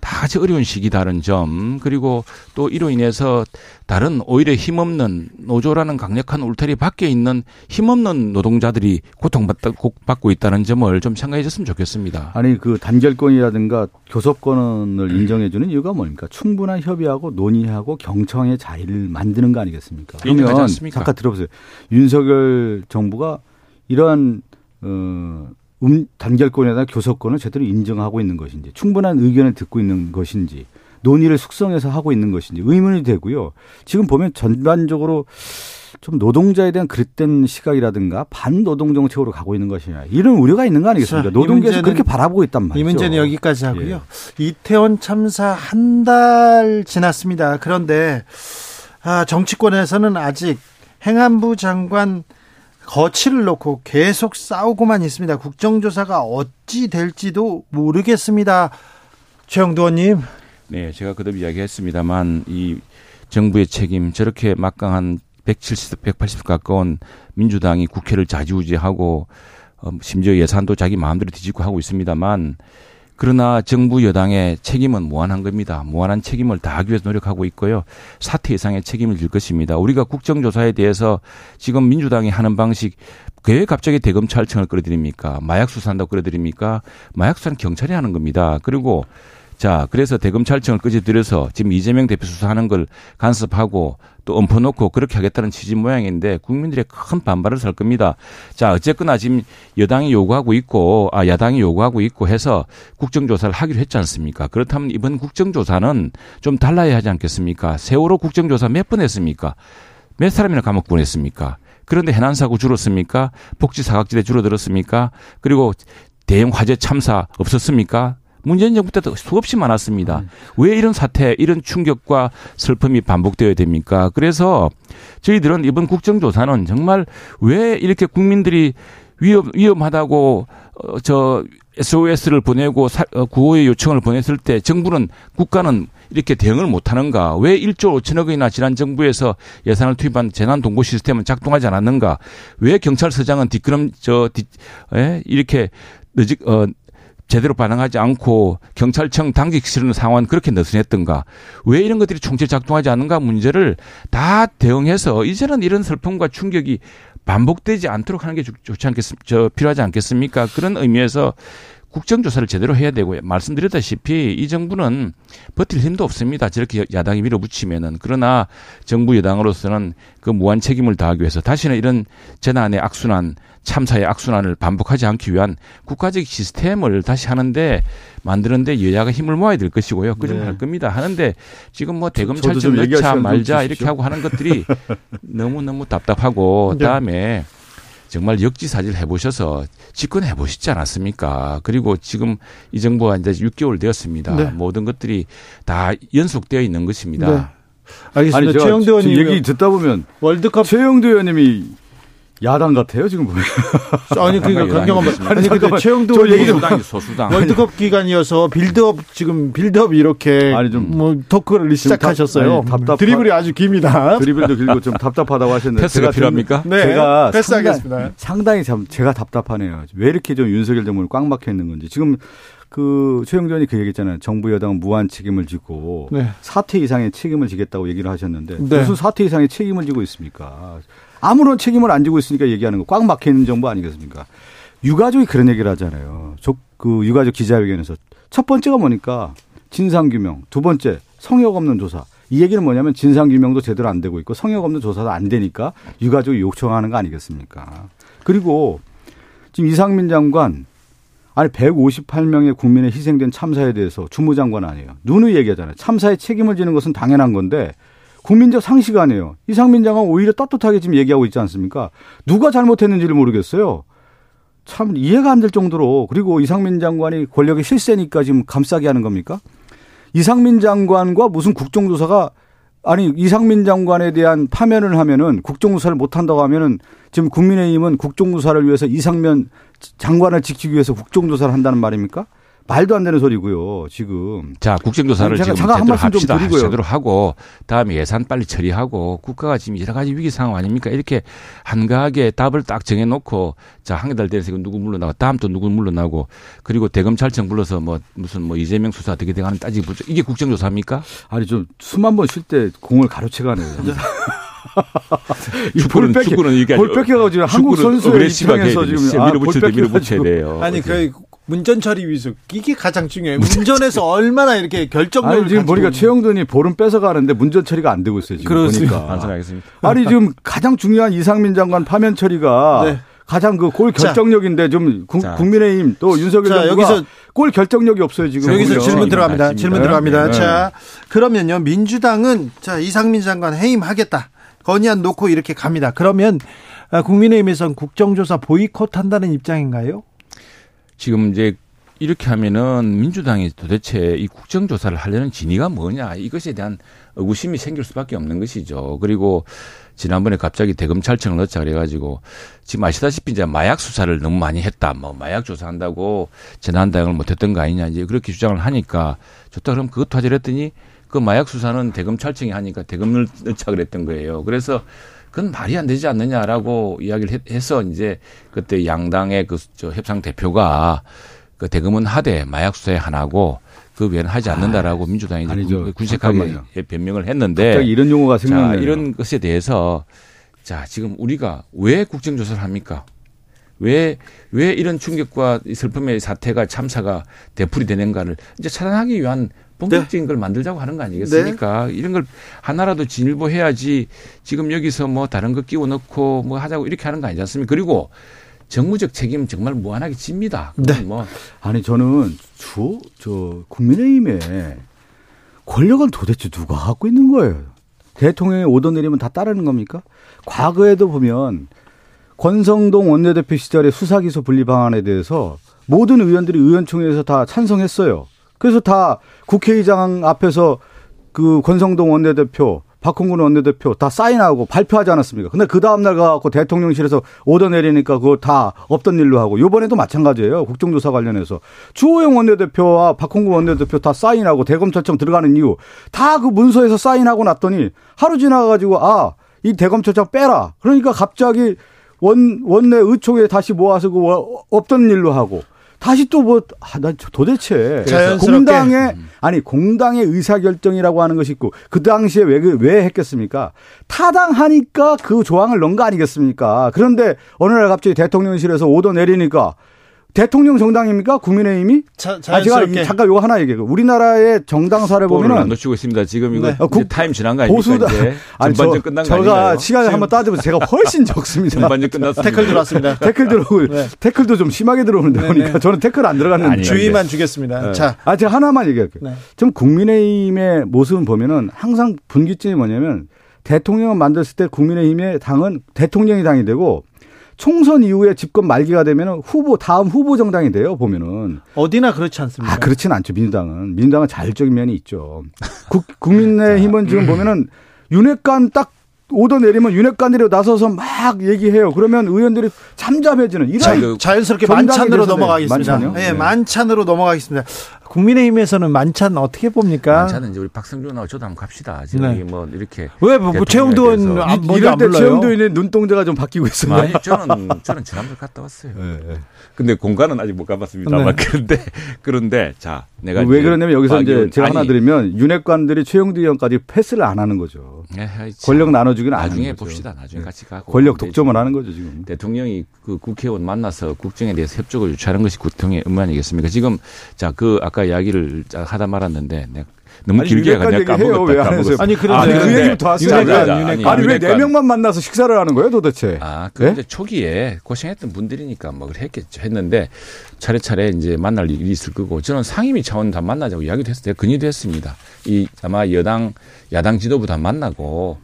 Speaker 3: 다 같이 어려운 시기다는 점 그리고 또 이로 인해서 다른 오히려 힘없는 노조라는 강력한 울타리 밖에 있는 힘없는 노동자들이 고통받고 있다는 점을 좀 생각해 줬으면 좋겠습니다.
Speaker 4: 아니 그 단결권이라든가 교섭권을 인정해 주는 이유가 뭡니까? 충분한 협의하고 논의하고 경청의 자리를 만드는 거 아니겠습니까? 그러면 잠깐 들어보세요. 윤석열 정부가 이러한 어 음, 단결권에다 교섭권을 제대로 인정하고 있는 것인지 충분한 의견을 듣고 있는 것인지 논의를 숙성해서 하고 있는 것인지 의문이 되고요. 지금 보면 전반적으로 좀 노동자에 대한 그릇된 시각이라든가 반노동 정책으로 가고 있는 것이냐 이런 우려가 있는 거 아니겠습니까? 노동계에서 그렇게 바라보고 있단 말이죠.
Speaker 1: 이 문제는 여기까지 하고요. 예. 이태원 참사 한 달 지났습니다. 그런데 아, 정치권에서는 아직 행안부 장관 거치를 놓고 계속 싸우고만 있습니다. 국정조사가 어찌 될지도 모르겠습니다. 최영도 의원님.
Speaker 3: 네, 제가 그도 이야기했습니다만 이 정부의 책임 저렇게 막강한 170, 180 가까운 민주당이 국회를 자지우지하고 어, 심지어 예산도 자기 마음대로 뒤집고 하고 있습니다만 그러나 정부 여당의 책임은 무한한 겁니다. 무한한 책임을 다하기 위해서 노력하고 있고요. 사태 이상의 책임을 질 것입니다. 우리가 국정조사에 대해서 지금 민주당이 하는 방식 왜 갑자기 대검찰청을 끌어들입니까? 마약 수사한다고 끌어들입니까? 마약 수사는 경찰이 하는 겁니다. 그리고 자, 그래서 대검찰청을 끄집들여서 지금 이재명 대표 수사하는 걸 간섭하고 또 엎어놓고 그렇게 하겠다는 취지 모양인데 국민들의 큰 반발을 살 겁니다. 자, 어쨌거나 지금 여당이 요구하고 있고, 아, 야당이 요구하고 있고 해서 국정조사를 하기로 했지 않습니까? 그렇다면 이번 국정조사는 좀 달라야 하지 않겠습니까? 세월호 국정조사 몇 번 했습니까? 몇 사람이나 감옥 보냈습니까? 그런데 해난 사고 줄었습니까? 복지 사각지대 줄어들었습니까? 그리고 대형 화재 참사 없었습니까? 문재인 정부 때도 수없이 많았습니다. 음. 왜 이런 사태, 이런 충격과 슬픔이 반복되어야 됩니까? 그래서 저희들은 이번 국정조사는 정말 왜 이렇게 국민들이 위험, 위험하다고 어, 저 SOS를 보내고 사, 어, 구호의 요청을 보냈을 때 정부는 국가는 이렇게 대응을 못하는가? 왜 1조 5천억 원이나 지난 정부에서 예산을 투입한 재난 동고 시스템은 작동하지 않았는가? 왜 경찰서장은 뒷걸음 저 뒷, 에? 이렇게 늦어 어, 제대로 반응하지 않고 경찰청 당직 실는 상황은 그렇게 느슨했던가? 왜 이런 것들이 총체 작동하지 않는가? 문제를 다 대응해서 이제는 이런 슬픔과 충격이 반복되지 않도록 하는 게 좋지 않겠습 저 필요하지 않겠습니까? 그런 의미에서 국정조사를 제대로 해야 되고요. 말씀드렸다시피 이 정부는 버틸 힘도 없습니다. 저렇게 야당이 밀어붙이면은. 그러나 정부 여당으로서는 그 무한 책임을 다하기 위해서 다시는 이런 재난의 악순환, 참사의 악순환을 반복하지 않기 위한 국가적 시스템을 다시 하는데 만드는데 여야가 힘을 모아야 될 것이고요. 그좀 네. 할 겁니다. 하는데 지금 뭐 대검찰청 넣자 말자 이렇게 하고 하는 것들이 너무 너무 답답하고 네. 그다음에 정말 역지사지를 해보셔서 집권해 보시지 않았습니까? 그리고 지금 이 정부가 이제 6개월 되었습니다. 네. 모든 것들이 다 연속되어 있는 것입니다. 네.
Speaker 1: 알겠습니다. 최형두
Speaker 4: 의원님 얘기 듣다 보면 월드컵 최형두 의원님이 야당 같아요 지금 보면.
Speaker 1: 아니 그러니까 강경한 아니 근데 최형두 얘기 좀 소수당 월드컵 기간이어서 빌드업 지금 빌드업 이렇게 아니 좀 뭐 토크를 시작하셨어요. 답, 답답 드리블이 아주 깁니다.
Speaker 4: 드리블도 길고 좀 답답하다고 하셨는데
Speaker 3: 패스가 필요합니까?
Speaker 1: 네. 제가 패스하겠습니다.
Speaker 4: 상당히, 상당히 참 제가 답답하네요. 왜 이렇게 좀 윤석열 정부는 꽉 막혀 있는 건지 지금 그 최영전이 그 얘기했잖아요. 정부 여당은 무한 책임을 지고 네. 사퇴 이상의 책임을 지겠다고 얘기를 하셨는데 네. 무슨 사퇴 이상의 책임을 지고 있습니까? 아무런 책임을 안 지고 있으니까 얘기하는 거 꽉 막혀 있는 정부 아니겠습니까? 유가족이 그런 얘기를 하잖아요. 그 유가족 기자회견에서 첫 번째가 뭐니까 진상규명, 두 번째 성역 없는 조사. 이 얘기는 뭐냐면 진상규명도 제대로 안 되고 있고 성역 없는 조사도 안 되니까 유가족이 요청하는 거 아니겠습니까? 그리고 지금 이상민 장관 아니 158명의 국민의 희생된 참사에 대해서 주무장관 아니에요. 누누이 얘기하잖아요. 참사에 책임을 지는 것은 당연한 건데 국민적 상식 아니에요. 이상민 장관 오히려 따뜻하게 지금 얘기하고 있지 않습니까? 누가 잘못했는지를 모르겠어요. 참 이해가 안 될 정도로 그리고 이상민 장관이 권력의 실세니까 지금 감싸게 하는 겁니까? 이상민 장관과 무슨 국정조사가 아니 이상민 장관에 대한 파면을 하면은 국정조사를 못 한다고 하면은 지금 국민의힘은 국정조사를 위해서 이상면 장관을 지키기 위해서 국정조사를 한다는 말입니까? 말도 안 되는 소리고요. 지금.
Speaker 3: 자, 국정조사를 지금 제대로 합시다. 제대로 하고 다음에 예산 빨리 처리하고 국가가 지금 여러 가지 위기 상황 아닙니까? 이렇게 한가하게 답을 딱 정해놓고 자, 한달 돼서 누구 물러나고 다음 또 누구 물러나고 그리고 대검찰청 불러서 뭐 무슨 뭐 이재명 수사 어떻게 돼가는 따지고 이게 국정조사입니까?
Speaker 4: 아니 좀 수만 번쉴 때 공을 가로채가네요.
Speaker 3: 축구는 축구는 이게
Speaker 4: 볼 뺏겨가지고 한국 선수의 입장에서 지금
Speaker 3: 아, 밀어붙일 때 밀어붙여야 돼요.
Speaker 1: 아니 그 문전 처리 위수 이게 가장 중요해요. 문전에서 얼마나 이렇게 결정력을
Speaker 4: 아니, 지금 보니까 최영돈이 볼은 뺏어 가는데 문전 처리가 안 되고 있어요. 지금 그렇습니다. 보니까.
Speaker 3: 반성하겠습니다.
Speaker 4: 아니 지금 가장 중요한 이상민 장관 파면 처리가 네. 가장 그 골 결정력인데 좀 구, 국민의힘 또 윤석열 자, 여기서 골 결정력이 없어요 지금.
Speaker 1: 여기서 질문 들어갑니다. 질문 들어갑니다. 네. 자 그러면요 민주당은 자 이상민 장관 해임하겠다 건의안 놓고 이렇게 갑니다. 그러면 아, 국민의힘에선 국정조사 보이콧한다는 입장인가요?
Speaker 3: 지금 이제 이렇게 하면은 민주당이 도대체 이 국정조사를 하려는 진위가 뭐냐 이것에 대한 의구심이 생길 수밖에 없는 것이죠. 그리고 지난번에 갑자기 대검찰청을 넣자 그래가지고 지금 아시다시피 이제 마약 수사를 너무 많이 했다. 뭐 마약 조사한다고 재난다양을 못했던 거 아니냐 이제 그렇게 주장을 하니까 좋다 그럼 그것도 하자 그랬더니 그 마약 수사는 대검찰청이 하니까 대검을 넣자 그랬던 거예요. 그래서 그건 말이 안 되지 않느냐라고 이야기를 해서 이제 그때 양당의 그 저 협상 대표가 그 대금은 하되 마약 수사에 하나고 그 외에는 하지 않는다라고 아, 민주당이 아니죠. 군색하게 잠깐만요. 변명을 했는데
Speaker 4: 갑자기 이런 용어가 생각나요.
Speaker 3: 이런 것에 대해서 자 지금 우리가 왜 국정조사를 합니까? 왜, 왜 이런 충격과 슬픔의 사태가 참사가 되풀이 되는가를 이제 차단하기 위한 본격적인 네. 걸 만들자고 하는 거 아니겠습니까? 네. 이런 걸 하나라도 진일보해야지 지금 여기서 뭐 다른 거 끼워 넣고 뭐 하자고 이렇게 하는 거 아니지 않습니까? 그리고 정무적 책임 정말 무한하게 집니다.
Speaker 4: 네. 뭐 아니 저는 주 저 국민의힘에 권력은 도대체 누가 갖고 있는 거예요? 대통령이 오더 내리면 다 따르는 겁니까? 과거에도 보면 권성동 원내대표 시절의 수사기소 분리 방안에 대해서 모든 의원들이 의원총회에서 다 찬성했어요. 그래서 다 국회의장 앞에서 그 권성동 원내대표, 박홍근 원내대표 다 사인하고 발표하지 않았습니까? 근데 그 다음날 가갖고 대통령실에서 오더 내리니까 그거 다 없던 일로 하고 요번에도 마찬가지예요. 국정조사 관련해서. 주호영 원내대표와 박홍근 원내대표 다 사인하고 대검찰청 들어가는 이유 다 그 문서에서 사인하고 났더니 하루 지나가가지고 아, 이 대검찰청 빼라. 그러니까 갑자기 원, 원내 의총에 다시 모아서 그 없던 일로 하고 다시 또 뭐, 아, 나 도대체. 공당의, 아니, 공당의 의사 결정이라고 하는 것이 있고, 그 당시에 왜, 그, 왜 했겠습니까? 타당하니까 그 조항을 넣은 거 아니겠습니까? 그런데 어느 날 갑자기 대통령실에서 오더 내리니까 대통령 정당입니까? 국민의힘이?
Speaker 1: 자, 아, 제가
Speaker 4: 잠깐 요거 하나 얘기해요. 우리나라의 정당사를 보면은
Speaker 3: 안 놓치고 있습니다. 지금 이거 네. 국, 타임 지난 거 아닙니까? 보수다. 아니, 전반전 끝난 거
Speaker 4: 제가 시간을 한번 따지면 제가 훨씬 적습니다.
Speaker 3: 전반전 끝났습니다.
Speaker 1: 태클 들어왔습니다.
Speaker 4: 태클 들어오고 네. 태클도 좀 심하게 들어오는데 네, 보니까 네. 저는 태클 안 들어갔는데
Speaker 1: 주의만 주겠습니다. 네. 자,
Speaker 4: 아 제가 하나만 얘기할게요. 네. 좀 국민의힘의 모습은 보면은 항상 분기점이 뭐냐면 대통령을 만들었을 때 국민의힘의 당은 대통령이 당이 되고 총선 이후에 집권 말기가 되면 후보 다음 후보 정당이 돼요 보면은
Speaker 1: 어디나 그렇지 않습니까?
Speaker 4: 아 그렇지는 않죠 민주당은 민주당은 자율적인 면이 있죠. 국, 국민의힘은 지금 보면은 윤핵관 딱 오더 내리면 윤핵관들이 나서서 막 얘기해요. 그러면 의원들이 잠잠해지는 이런
Speaker 1: 자, 자연스럽게 만찬으로 넘어가겠습니다. 만찬 네, 네, 만찬으로 넘어가겠습니다. 국민의힘에서는 만찬 어떻게 봅니까?
Speaker 3: 만찬은 이제 우리 박성준하고 저도 한번 갑시다. 지금 네. 뭐 이렇게
Speaker 1: 왜 뭐, 뭐 최영도 의원
Speaker 4: 안, 이럴 때 최영도 의원의 눈동자가 좀 바뀌고 있어요.
Speaker 3: 아니 저는 저는 지난번 갔다 왔어요. 네, 네. 근데 공간은 아직 못 가봤습니다만 네. 그런데 그런데 자 내가
Speaker 4: 왜 그러냐면 여기서 이제 제가 아니, 하나 드리면 윤핵관들이 최영도 의원까지 패스를 안 하는 거죠. 네, 권력 나눠주기는
Speaker 3: 나중에 봅시다. 나중에 같이 가고
Speaker 4: 권력 독점을 하는 거죠 지금.
Speaker 3: 대통령이 그 국회의원 만나서 국정에 대해서 협조를 유치하는 것이 국통의 의무 아니겠습니까? 지금 자 그 아까 이야기를 하다 말았는데 내가 너무 아니, 길게 가냐 까먹었다. 까먹었어.
Speaker 4: 아니 그런데 아니, 그 얘기를 더 하시죠. 아니, 아니, 아니 왜 네 명만 만나서 식사를 하는 거예요 도대체?
Speaker 3: 아 그런데 네? 초기에 고생했던 분들이니까 뭐 했겠죠. 했는데 차례차례 이제 만날 일이 있을 거고 저는 상임위 차원 다 만나자고 이야기도 했어요. 건의도 했습니다. 이 아마 여당 야당 지도부 다 만나고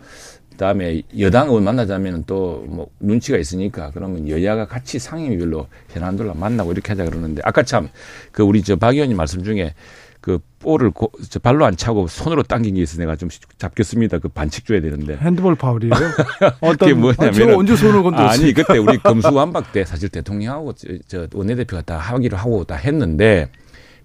Speaker 3: 그다음에 여당 의원 만나자면 또 뭐 눈치가 있으니까 그러면 여야가 같이 상임위별로 현안들로 만나고 이렇게 하자 그러는데 아까 참 그 우리 저 박 의원님 말씀 중에 그 볼을 고, 저 발로 안 차고 손으로 당긴 게 있어 내가 좀 잡겠습니다. 그 반칙 줘야 되는데.
Speaker 1: 핸드볼 파울이에요?
Speaker 3: 어떤 게 뭐냐면
Speaker 4: 아, 언제 손을 건드렸
Speaker 3: 아니 그때 우리 검수완박 때 사실 대통령하고 저, 저 원내대표가 다 하기로 하고 다 했는데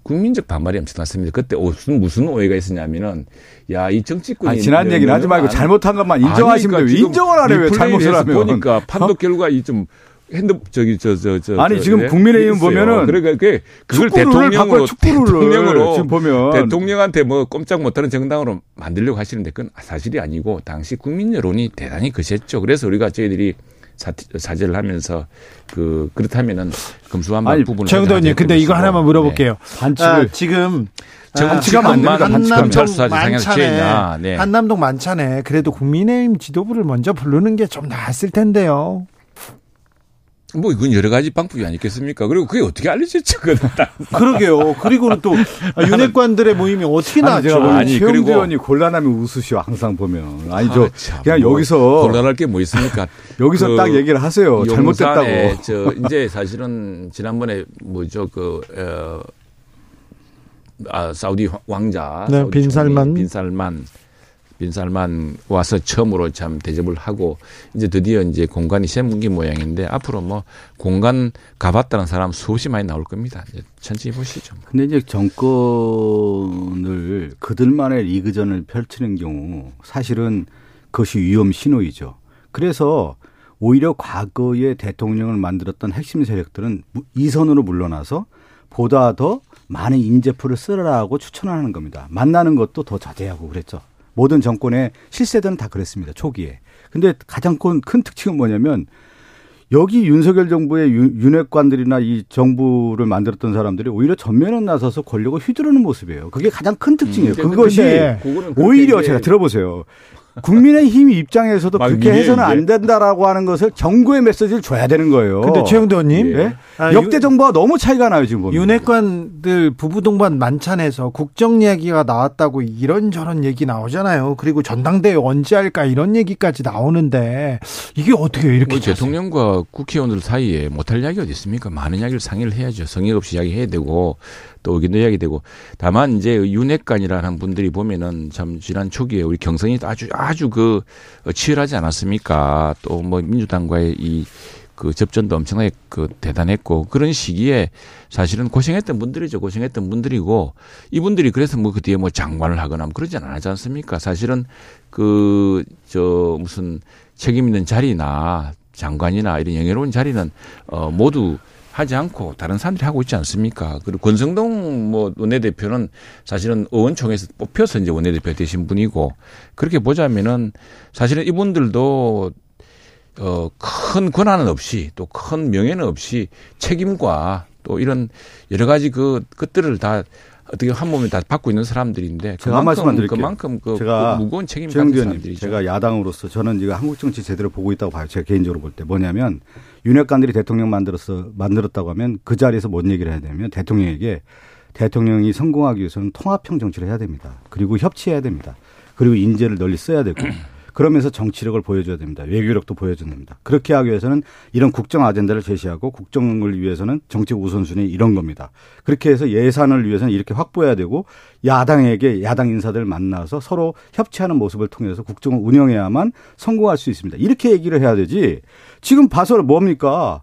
Speaker 3: 국민적 반발이 엄청 났습니다. 그때 무슨 무슨 오해가 있었냐면은 야 이 정치권이
Speaker 4: 아니, 지난 얘기는 하지 말고 잘못한 것만 인정하시면 돼요. 그러니까 인정을 안 해요. 왜 잘못을 하면
Speaker 3: 보니까 판독 어? 결과 이좀 핸드 저기 저 저저
Speaker 4: 아니 지금 네? 국민의힘 보면은
Speaker 3: 그러니까 그 그걸 대통령으로 대통령으로 지금 보면 대통령한테 뭐 꼼짝 못하는 정당으로 만들려고 하시는데 그건 사실이 아니고 당시 국민 여론이 대단히 거셌죠. 그래서 우리가 저희들이 사, 사죄를 하면서 그 그렇다면은 검수완박 부분을
Speaker 1: 최영도님 근데 이거 하나만 물어볼게요. 네. 반칙을 아, 지금
Speaker 4: 정치가 안 됩니다.
Speaker 1: 한남동 만찬에 네. 한남동 만찬에 그래도 국민의힘 지도부를 먼저 부르는 게 좀 나았을 텐데요.
Speaker 3: 뭐 이건 여러 가지 방법이 아니겠습니까? 그리고 그게 어떻게 알려졌죠?
Speaker 1: 그러게요. 그리고는 또 윤핵관들의 모임이 어떻게 나죠?
Speaker 4: 아니, 최영두 의원이 곤란하면 웃으시오. 항상 보면. 아니 저 아, 그냥 뭐 여기서
Speaker 3: 곤란할 게 뭐 있습니까?
Speaker 4: 여기서 그 딱 얘기를 하세요. 잘못됐다고.
Speaker 3: 저 이제 사실은 지난번에 뭐죠 그 어, 아, 사우디 왕자
Speaker 1: 네, 빈살만
Speaker 3: 빈살만 빈살만 와서 처음으로 참 대접을 하고 이제 드디어 이제 공간이 세문기 모양인데 앞으로 뭐 공간 가봤다는 사람 수없이 많이 나올 겁니다. 이제 천천히 보시죠.
Speaker 4: 근데 이제 정권을 그들만의 리그전을 펼치는 경우 사실은 그것이 위험 신호이죠. 그래서 오히려 과거에 대통령을 만들었던 핵심 세력들은 이선으로 물러나서 보다 더 많은 인재풀을 쓰라고 추천하는 겁니다. 만나는 것도 더 자제하고 그랬죠. 모든 정권의 실세들은 다 그랬습니다. 초기에. 근데 가장 큰, 큰 특징은 뭐냐면 여기 윤석열 정부의 윤핵관들이나 이 정부를 만들었던 사람들이 오히려 전면에 나서서 권력을 휘두르는 모습이에요. 그게 가장 큰 특징이에요. 음, 그것이 오히려 제가 들어보세요. 국민의힘 입장에서도 그렇게 해서는 안 된다라고 하는 것을 정부의 메시지를 줘야 되는 거예요.
Speaker 1: 근데 최영도 의원님. 예.
Speaker 4: 아, 역대 정부와 너무 차이가 나요, 지금 보면.
Speaker 1: 윤핵관들 부부 동반 만찬에서 국정 얘기가 나왔다고 이런저런 얘기 나오잖아요. 그리고 전당대회 언제 할까 이런 얘기까지 나오는데 이게 어떻게 이렇게 뭐
Speaker 3: 대통령과 국회의원들 사이에 못할 이야기 어디 있습니까? 많은 이야기를 상의를 해야죠. 성의 없이 이야기해야 되고 또 의견도 이야기되고 다만 이제 윤핵관이라는 분들이 보면은 참 지난 초기에 우리 경선이 아주 아주 그 치열하지 않았습니까? 또 뭐 민주당과의 이그 접전도 엄청나게 그 대단했고 그런 시기에 사실은 고생했던 분들이죠. 고생했던 분들이고 이분들이 그래서 뭐 그 뒤에 뭐 장관을 하거나 뭐 그러지 않았지 않습니까? 사실은 그 저 무슨 책임 있는 자리나 장관이나 이런 영예로운 자리는 어 모두 하지 않고 다른 사람들이 하고 있지 않습니까? 그리고 권성동 뭐 원내대표는 사실은 의원총회에서 뽑혀서 이제 원내대표 되신 분이고 그렇게 보자면은 사실은 이분들도 어, 큰 권한은 없이 또 큰 명예는 없이 책임과 또 이런 여러 가지 그 것들을 다 어떻게 한 몸에 다 받고 있는 사람들인데
Speaker 4: 제가 드릴게요.
Speaker 3: 그만큼 그, 제가 그 무거운 책임을 가진 사람들이죠.
Speaker 4: 제가 야당으로서 저는 지금 한국 정치 제대로 보고 있다고 봐요. 제가 개인적으로 볼 때 뭐냐면 윤핵관들이 대통령 만들었어 만들었다고 하면 그 자리에서 뭔 얘기를 해야 되냐면 대통령에게 대통령이 성공하기 위해서는 통합형 정치를 해야 됩니다. 그리고 협치해야 됩니다. 그리고 인재를 널리 써야 되고 그러면서 정치력을 보여줘야 됩니다. 외교력도 보여줘야 됩니다. 그렇게 하기 위해서는 이런 국정 아젠다를 제시하고 국정을 위해서는 정책 우선순위 이런 겁니다. 그렇게 해서 예산을 위해서는 이렇게 확보해야 되고 야당에게 야당 인사들 만나서 서로 협치하는 모습을 통해서 국정을 운영해야만 성공할 수 있습니다. 이렇게 얘기를 해야 되지. 지금 봐서 뭡니까?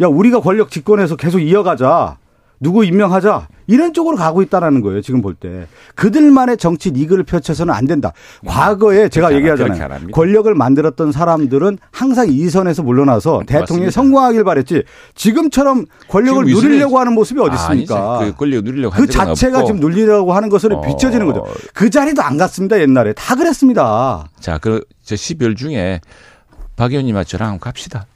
Speaker 4: 야, 우리가 권력 집권해서 계속 이어가자. 누구 임명하자 이런 쪽으로 가고 있다라는 거예요. 지금 볼 때 그들만의 정치 리그를 펼쳐서는 안 된다. 과거에 제가 얘기하잖아요. 권력을 만들었던 사람들은 항상 이 선에서 물러나서 대통령이 성공하길 바랬지. 지금처럼 권력을 지금 누리려고 하는 모습이 어디 있습니까?
Speaker 3: 아, 그 권력 누리려고
Speaker 4: 그 자체가 없고. 지금 누리려고 하는 것으로 어. 비춰지는 거죠. 그 자리도 안 갔습니다. 옛날에 다 그랬습니다.
Speaker 3: 자, 그 저 12월 중에 박 의원님과 저랑 갑시다.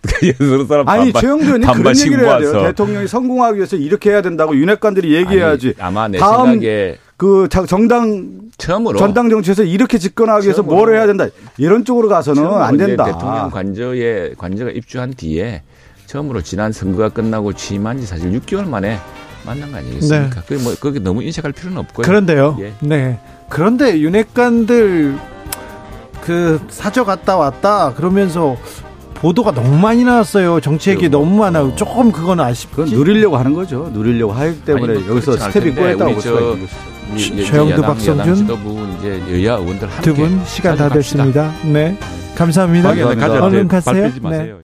Speaker 4: 사람 아니 최영도 의원님 그런 얘기를 해야 돼요. 대통령이 성공하기 위해서 이렇게 해야 된다고 윤핵관들이 얘기해야지.
Speaker 3: 아니, 아마 내 다음 생각에
Speaker 4: 그 정당
Speaker 3: 처음으로
Speaker 4: 전당 정치에서 이렇게 집권하기 위해서 뭘 해야 된다. 이런 쪽으로 가서는 안 된다.
Speaker 3: 대통령 관저에 관저가 입주한 뒤에 처음으로 지난 선거가 끝나고 취임한 지 사실 6개월 만에 만난 거 아니겠습니까? 네. 그게 뭐 그게 너무 인식할 필요는 없고요.
Speaker 1: 그런데요. 예. 네. 그런데 윤핵관들 그 사저 갔다 왔다 그러면서 보도가 너무 많이 나왔어요. 정치 얘기 너무 많아요. 조금 그건 아쉽지.
Speaker 4: 그건 누리려고 하는 거죠. 누리려고 하기 때문에 아니, 뭐 여기서 스텝이 꼬였다고 볼 수가 있는
Speaker 1: 거죠. 최영두 박성준
Speaker 3: 이제 여야 의원들
Speaker 1: 두분 시간 다 됐습니다. 네. 감사합니다.
Speaker 4: 얼른
Speaker 1: 가세요. 네.